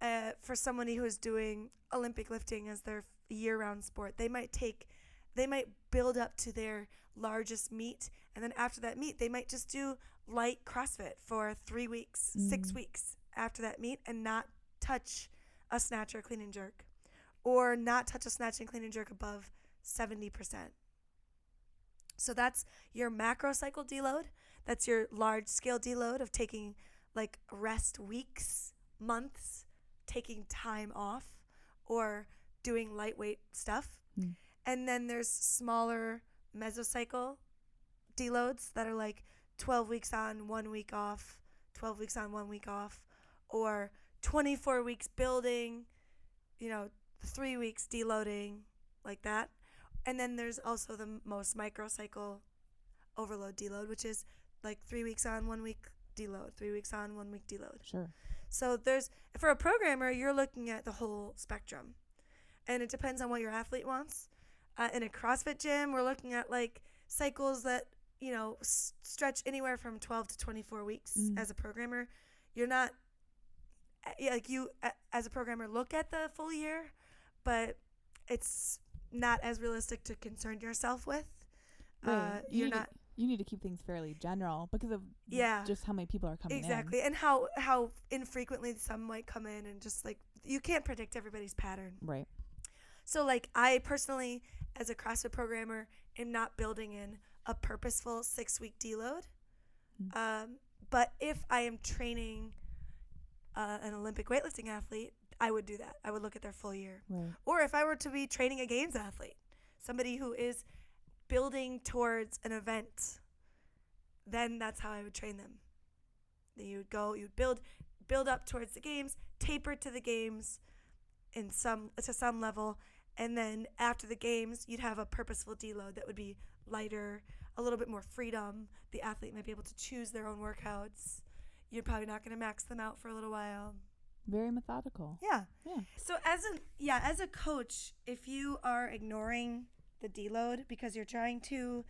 uh, for somebody who is doing Olympic lifting as their year-round sport, they might take, they might build up to their largest meet, and then after that meet, they might just do light CrossFit for three weeks, six Mm. weeks after that meet, and not touch a snatch or clean and jerk, or not touch a snatch and clean and jerk above seventy percent. So that's your macro cycle deload. That's your large scale deload of taking like rest weeks, months, taking time off, or doing lightweight stuff. Mm. And then there's smaller mesocycle deloads that are like 12 weeks on, one week off, 12 weeks on, one week off, or 24 weeks building, you know, three weeks deloading, like that. And then there's also the most microcycle overload deload, which is like three weeks on, one week deload, three weeks on, one week deload. Sure. So there's for a programmer, you're looking at the whole spectrum, and it depends on what your athlete wants. Uh, in a CrossFit gym, we're looking at like cycles that you know s- stretch anywhere from 12 to 24 weeks. Mm. As a programmer, you're not yeah, like you uh, as a programmer look at the full year, but it's not as realistic to concern yourself with. Uh, Right. you you're need to- not you need to keep things fairly general because of Yeah. just how many people are coming exactly and how how infrequently some might come in and just like you can't predict everybody's pattern. Right. so like i personally as a crossfit programmer am not building in a purposeful six week deload Mm. um, but if i am training uh, an olympic weightlifting athlete i would do that. I would look at their full year. Right. or if i were to be training a games athlete somebody who is building towards an event then that's how i would train them. Then you would go you'd build build up towards the games taper to the games in some to some level. And then after the games you'd have a purposeful deload that would be lighter a little bit more freedom. The athlete might be able to choose their own workouts. You're probably not going to max them out for a little while Very methodical. yeah Yeah. so as a yeah, as a coach, if you are ignoring the deload because you're trying to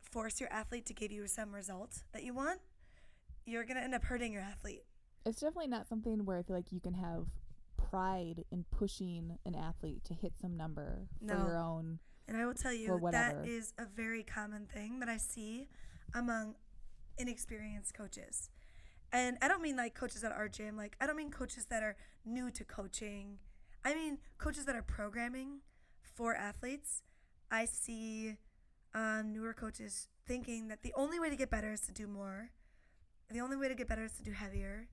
force your athlete to give you some result that you want, you're gonna end up hurting your athlete. It's definitely not something where I feel like you can have pride in pushing an athlete to hit some number No. for your own. And I will tell you that is a very common thing that I see among inexperienced coaches. And I don't mean like coaches at our gym, like I don't mean coaches that are new to coaching. I mean coaches that are programming for athletes. I see um, newer coaches thinking that the only way to get better is to do more. The only way to get better is to do heavier.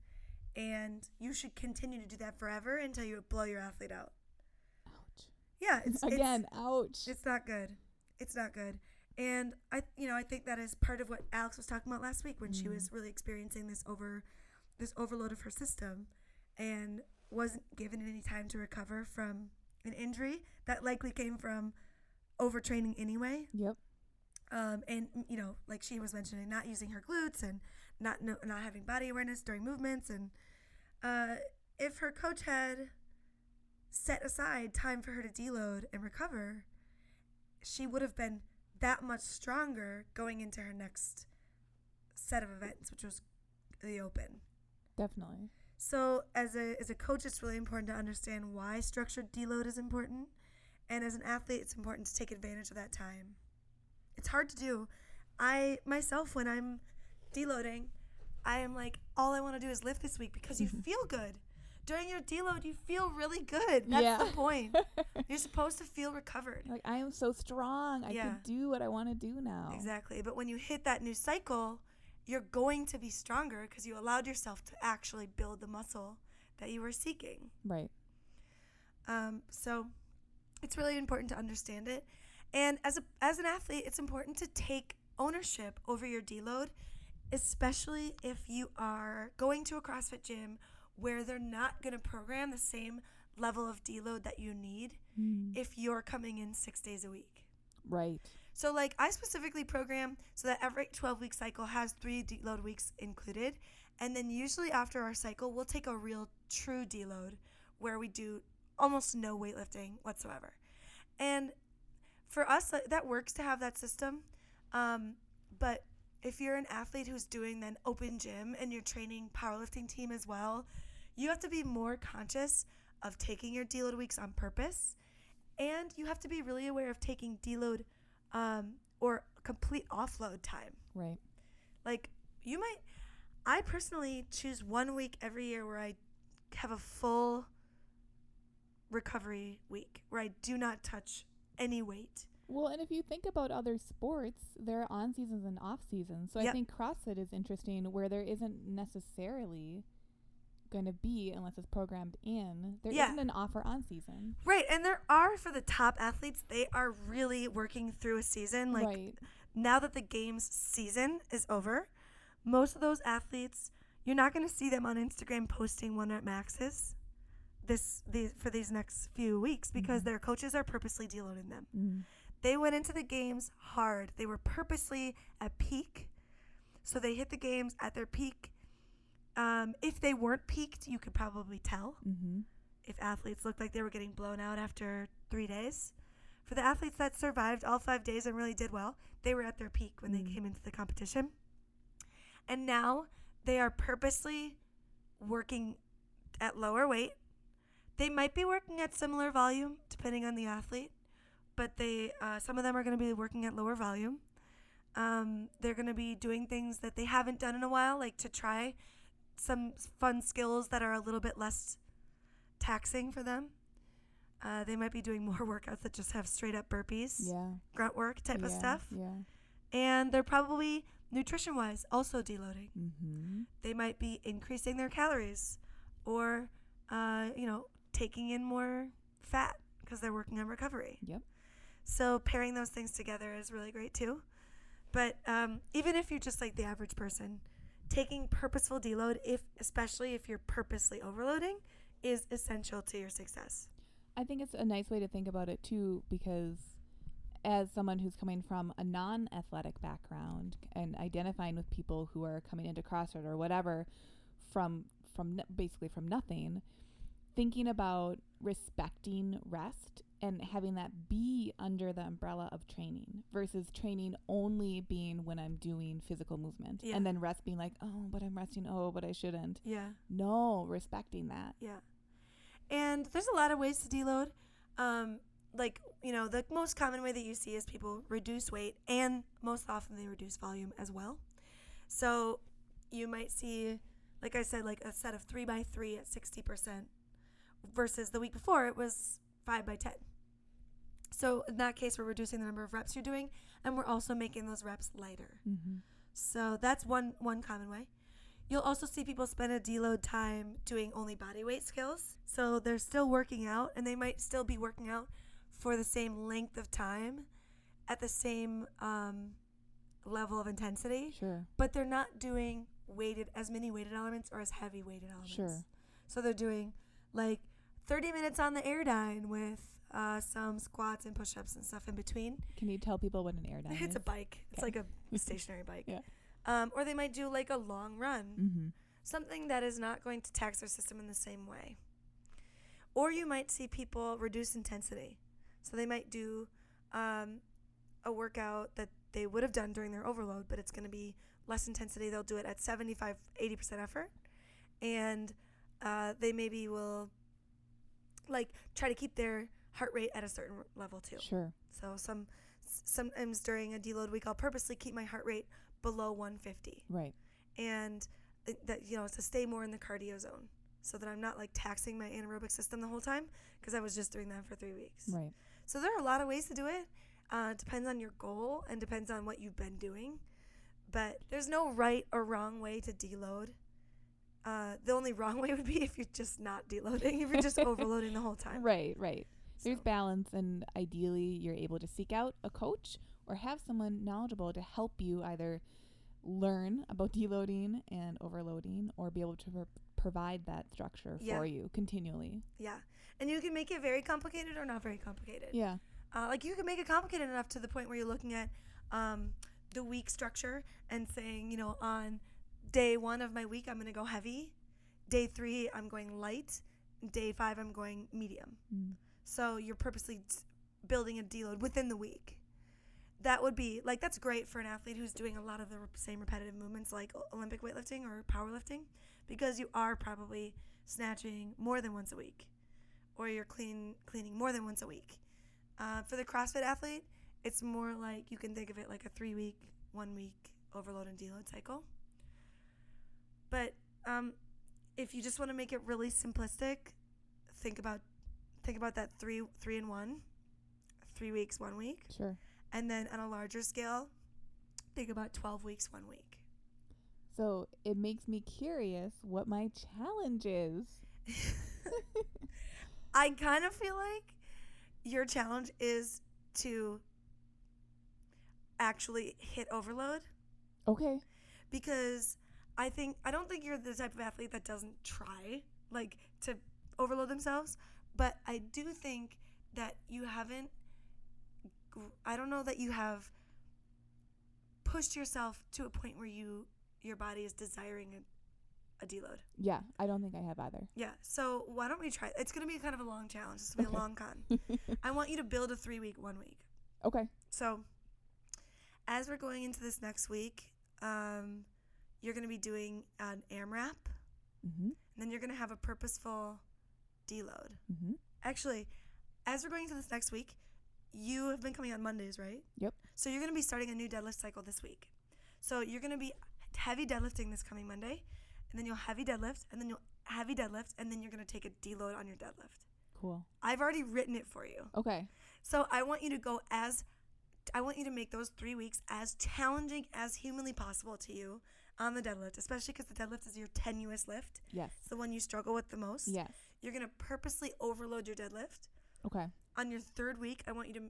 And you should continue to do that forever until you blow your athlete out. Ouch. Yeah, it's Again, ouch. It's, it's not good. It's not good. And I, you know, I think that is part of what Alex was talking about last week when she Mm. was really experiencing this over, this overload of her system, and wasn't given any time to recover from an injury that likely came from overtraining anyway. Yep. Um, and you know, like she was mentioning, not using her glutes and not no, not having body awareness during movements, and uh, if her coach had set aside time for her to deload and recover, she would have been that much stronger going into her next set of events, which was the Open. Definitely. So as a as a coach, it's really important to understand why structured deload is important, and as an athlete, it's important to take advantage of that time. It's hard to do. I myself, when I'm deloading, I am like, all I want to do is lift this week because you feel good. During your deload, you feel really good. That's Yeah. the point. You're supposed to feel recovered. like I am so strong. I Yeah. can do what I want to do now. Exactly. But when you hit that new cycle, you're going to be stronger because you allowed yourself to actually build the muscle that you were seeking. Right. Um, so it's really important to understand it. And as a as an athlete, it's important to take ownership over your deload, especially if you are going to a CrossFit gym where they're not going to program the same level of deload that you need Mm. if you're coming in 6 days a week. Right. So like I specifically program so that every 12 week cycle has 3 deload weeks included and then usually after our cycle we'll take a real true deload where we do almost no weightlifting whatsoever. And for us that, that works to have that system. Um, but if you're an athlete who's doing an open gym and you're training powerlifting team as well, you have to be more conscious of taking your deload weeks on purpose and you have to be really aware of taking deload um, or complete offload time. Right. Like you might, I personally choose one week every year where I have a full recovery week where I do not touch any weight. Well, and if you think about other sports, there are on seasons and off seasons. So I Yep. think CrossFit is interesting where there isn't necessarily going to be, unless it's programmed in, there Yeah. not an off or on season. Right, and there are for the top athletes, they are really working through a season. Like right. now that the games season is over, most of those athletes, you're not going to see them on Instagram posting one rep maxes this these for these next few weeks because Mhm. their coaches are purposely deloading them. Mm. They went into the games hard. They were purposely at peak. So they hit the games at their peak. Um, if they weren't peaked, you could probably tell Mm-hmm. if athletes looked like they were getting blown out after three days. For the athletes that survived all five days and really did well, they were at their peak when they Mm. came into the competition. And now they are purposely working at lower weight. They might be working at similar volume depending on the athlete, but they uh, some of them are going to be working at lower volume. Um, they're going to be doing things that they haven't done in a while, like to try some fun skills that are a little bit less taxing for them. Uh, they might be doing more workouts that just have straight up burpees, Yeah. grunt work type of stuff. Yeah. And they're probably, nutrition wise, also deloading. Mm-hmm. They might be increasing their calories or, uh, you know, taking in more fat because they're working on recovery. Yep. So pairing those things together is really great too. But um, even if you're just like the average person, taking purposeful deload, if especially if you're purposely overloading, is essential to your success. I think it's a nice way to think about it too, because as someone who's coming from a non-athletic background and identifying with people who are coming into CrossFit or whatever from from basically from nothing, thinking about respecting rest and having that be under the umbrella of training versus training only being when I'm doing physical movement Yeah. and then rest being like, oh, but I'm resting. Oh, but I shouldn't. Yeah. No, respecting that. Yeah. And there's a lot of ways to deload. Um, like, you know, the most common way that you see is people reduce weight and most often they reduce volume as well. So you might see, like I said, like a set of three by three at 60% versus the week before it was five by 10. So in that case, we're reducing the number of reps you're doing, and we're also making those reps lighter. Mm-hmm. So that's one one common way. You'll also see people spend a deload time doing only body weight skills. So they're still working out, and they might still be working out for the same length of time, at the same um, level of intensity, Sure. but they're not doing weighted as many weighted elements or as heavy weighted elements. Sure. So they're doing like 30 minutes on the airdyne with uh, some squats and push-ups and stuff in between. Can you tell people what an airdyne It's is? It's a bike. It's Okay. like a stationary bike. Yeah. Um, or they might do like a long run, mm-hmm. something that is not going to tax their system in the same way. Or you might see people reduce intensity. So they might do um, a workout that they would have done during their overload, but it's going to be less intensity. They'll do it at 75, 80% effort. And uh, they maybe will like try to keep their heart rate at a certain level too. Sure. So some sometimes during a deload week, I'll purposely keep my heart rate below 150, Right. and that you know to stay more in the cardio zone, so that I'm not like taxing my anaerobic system the whole time because I was just doing that for three weeks. Right. So there are a lot of ways to do it. Uh, depends on your goal and depends on what you've been doing, but there's no right or wrong way to deload. Uh, the only wrong way would be if you're just not deloading, if you're just overloading the whole time. Right. Right. There's So- balance, and ideally, you're able to seek out a coach or have someone knowledgeable to help you either learn about deloading and overloading, or be able to pro- provide that structure Yeah. for you continually. Yeah, and you can make it very complicated or not very complicated. Yeah. Uh, like you can make it complicated enough to the point where you're looking at um, the week structure and saying, you know, on day one of my week, I'm going to go heavy. Day three, I'm going light. Day five, I'm going medium. Mm. So you're purposely building a deload within the week. That would be like that's great for an athlete who's doing a lot of the same repetitive movements like Olympic weightlifting or powerlifting because you are probably snatching more than once a week or you're clean cleaning more than once a week. Uh, for the CrossFit athlete, it's more like you can think of it like a three week, one week overload and deload cycle. But um, if you just want to make it really simplistic, think about think about that three three and one, three weeks, one week, Sure. and then on a larger scale, think about twelve weeks, one week. So it makes me curious what my challenge is. I kind of feel like your challenge is to actually hit overload Okay. because I think I don't think you're the type of athlete that doesn't try like to overload themselves, but I do think that you haven't I don't know that you have pushed yourself to a point where you your body is desiring a, a deload. Yeah, I don't think I have either. Yeah. So why don't we try? It's going to be kind of a long challenge. It's going to be Okay. a long con. I want you to build a three week, one week. okay. So as we're going into this next week, um, you're going to be doing an AMRAP, Mm-hmm. and then you're going to have a purposeful deload. Mm-hmm. Actually, as we're going into this next week, you have been coming on Mondays, right? Yep. So you're going to be starting a new deadlift cycle this week. So you're going to be heavy deadlifting this coming Monday, and then you'll heavy deadlift, and then you'll heavy deadlift, and then you're going to take a deload on your deadlift. Cool. I've already written it for you. Okay. So I want you to go as I want you to make those three weeks as challenging as humanly possible to you on the deadlift, especially because the deadlift is your tenuous lift. Yes. It's the one you struggle with the most. Yes. You're gonna purposely overload your deadlift. Okay. On your third week, I want you to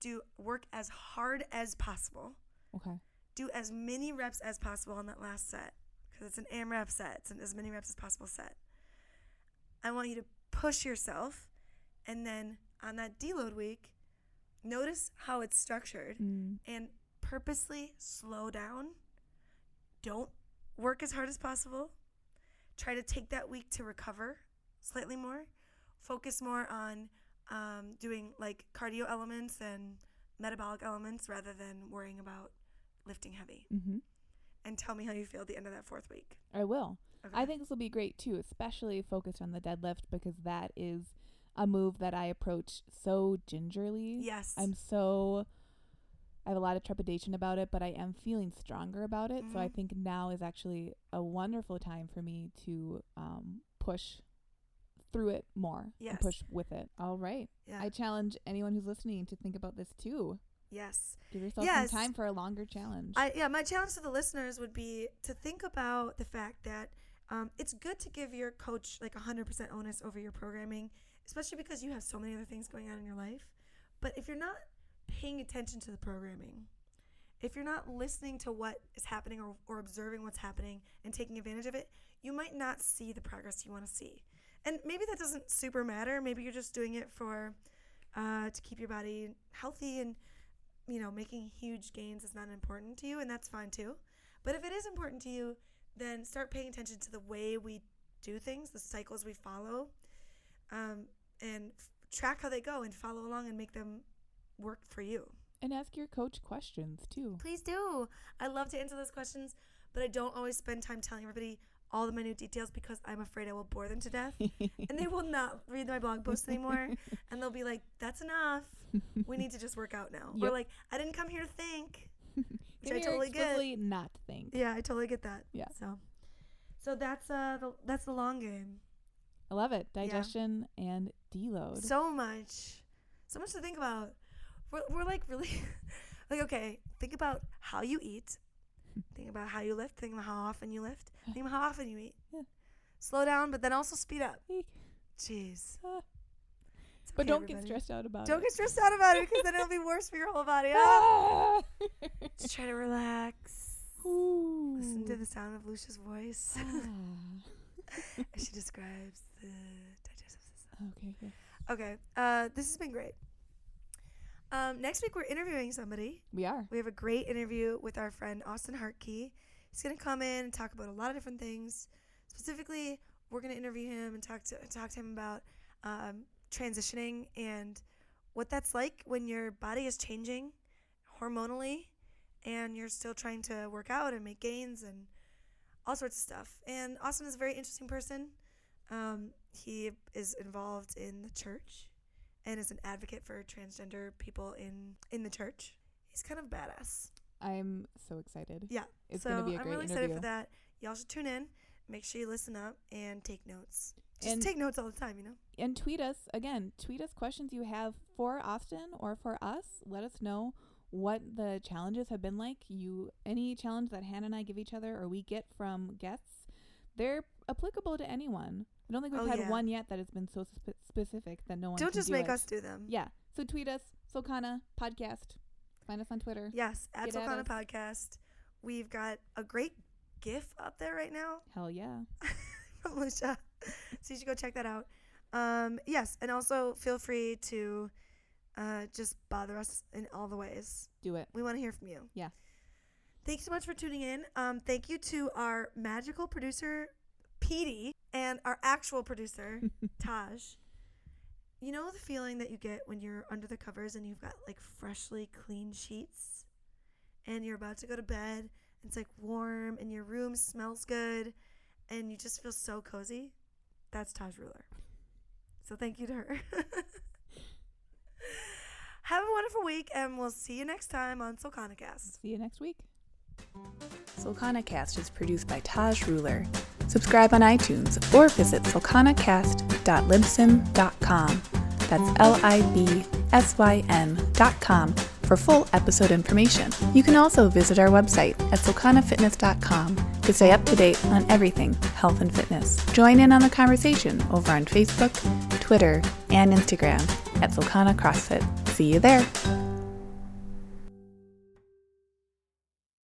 do work as hard as possible. Okay. Do as many reps as possible on that last set because it's an AMRAP set. It's an as many reps as possible set. I want you to push yourself, and then on that deload week, notice how it's structured Mm. and purposely slow down. Don't work as hard as possible. Try to take that week to recover slightly more. Focus more on um, doing like cardio elements and metabolic elements rather than worrying about lifting heavy. Mm-hmm. And tell me how you feel at the end of that fourth week. I will. Okay. I think this will be great too, especially focused on the deadlift because that is a move that I approach so gingerly. yes. I'm so I have a lot of trepidation about it, but I am feeling stronger about it. So I Mhm. think now is actually a wonderful time for me to um, push through it more and push with it. All right. Yeah. I challenge anyone who's listening to think about this too. yes. Give yourself Yes. some time for a longer challenge. I yeah, my challenge to the listeners would be to think about the fact that um, it's good to give your coach like 100% onus over your programming, especially because you have so many other things going on in your life. But if you're not paying attention to the programming, if you're not listening to what is happening or, or observing what's happening and taking advantage of it, you might not see the progress you want to see. And maybe that doesn't super matter. Maybe you're just doing it for uh, to keep your body healthy and you know, making huge gains is not important to you, and that's fine too. But if it is important to you, then start paying attention to the way we do things, the cycles we follow, um, and f- track how they go and follow along and make them work for you. and ask your coach questions too. Please do. I love to answer those questions, but I don't always spend time telling everybody all the minute details because I'm afraid I will bore them to death. and they will not read my blog posts anymore. and they'll be like, that's enough. We need to just work out now. Or Yep. like, I didn't come here to think. Which I totally get. not think. Yeah, I totally get that. Yeah. So, so that's uh the, that's the long game. I love it. Digestion and deload. So much, so much to think about. We're, we're like really, like okay. Think about how you eat. Think about how you lift. Think about how often you lift. Think about how often you eat. Yeah. Slow down, but then also speed up. Jeez. Ah. It's but don't get stressed out about it. Don't get stressed out about it because then it'll be worse for your whole body. Ah! Ah! Just try to relax. Listen to the sound of Lucia's voice Ah. as she describes the digestive system. okay. yeah. Okay, uh, this has been great. Um, next week we're interviewing somebody. We are. We have a great interview with our friend Austin Hartkey. He's gonna come in and talk about a lot of different things. Specifically, we're gonna interview him and talk to talk to him about um, transitioning and what that's like when your body is changing hormonally and you're still trying to work out and make gains and all sorts of stuff. And Austin is a very interesting person. Um, he is involved in the church and is an advocate for transgender people in in the church. He's kind of badass. I'm so excited. Yeah. It's so gonna be a I'm great really interview. excited for that. Y'all should tune in. Make sure you listen up and take notes. Just And- take notes all the time, you know. And tweet us again. Tweet us questions you have for Austin or for us. Let us know what the challenges have been like. You any challenge that Hannah and I give each other or we get from guests, they're applicable to anyone. I don't think we've Oh, had yeah. one yet that has been so spe- specific that no one Don't just do make it. us do them. Yeah. So tweet us, Solcana Podcast. Find us on Twitter. Yes, at Get Solcana. Podcast. We've got a great GIF up there right now Hell yeah. from Lucia. So you should go check that out. Um, yes, and also feel free to uh, just bother us in all the ways. Do it. We want to hear from you. Yeah. Thank you so much for tuning in. Um, thank you to our magical producer, Petey, and our actual producer, Taj. You know the feeling that you get when you're under the covers and you've got like freshly clean sheets and you're about to go to bed. and It's like warm and your room smells good and you just feel so cozy. That's Taj Ruler. So thank you to her. Have a wonderful week and we'll see you next time on SolcanaCast. See you next week. Solcanacast is produced by Taj Ruler. Subscribe on iTunes or visit solcanacast.libsyn.com. That's L I B S Y N dot com for full episode information. You can also visit our website at solcanafitness.com to stay up to date on everything health and fitness. Join in on the conversation over on Facebook, Twitter, and Instagram at Solcana CrossFit. See you there.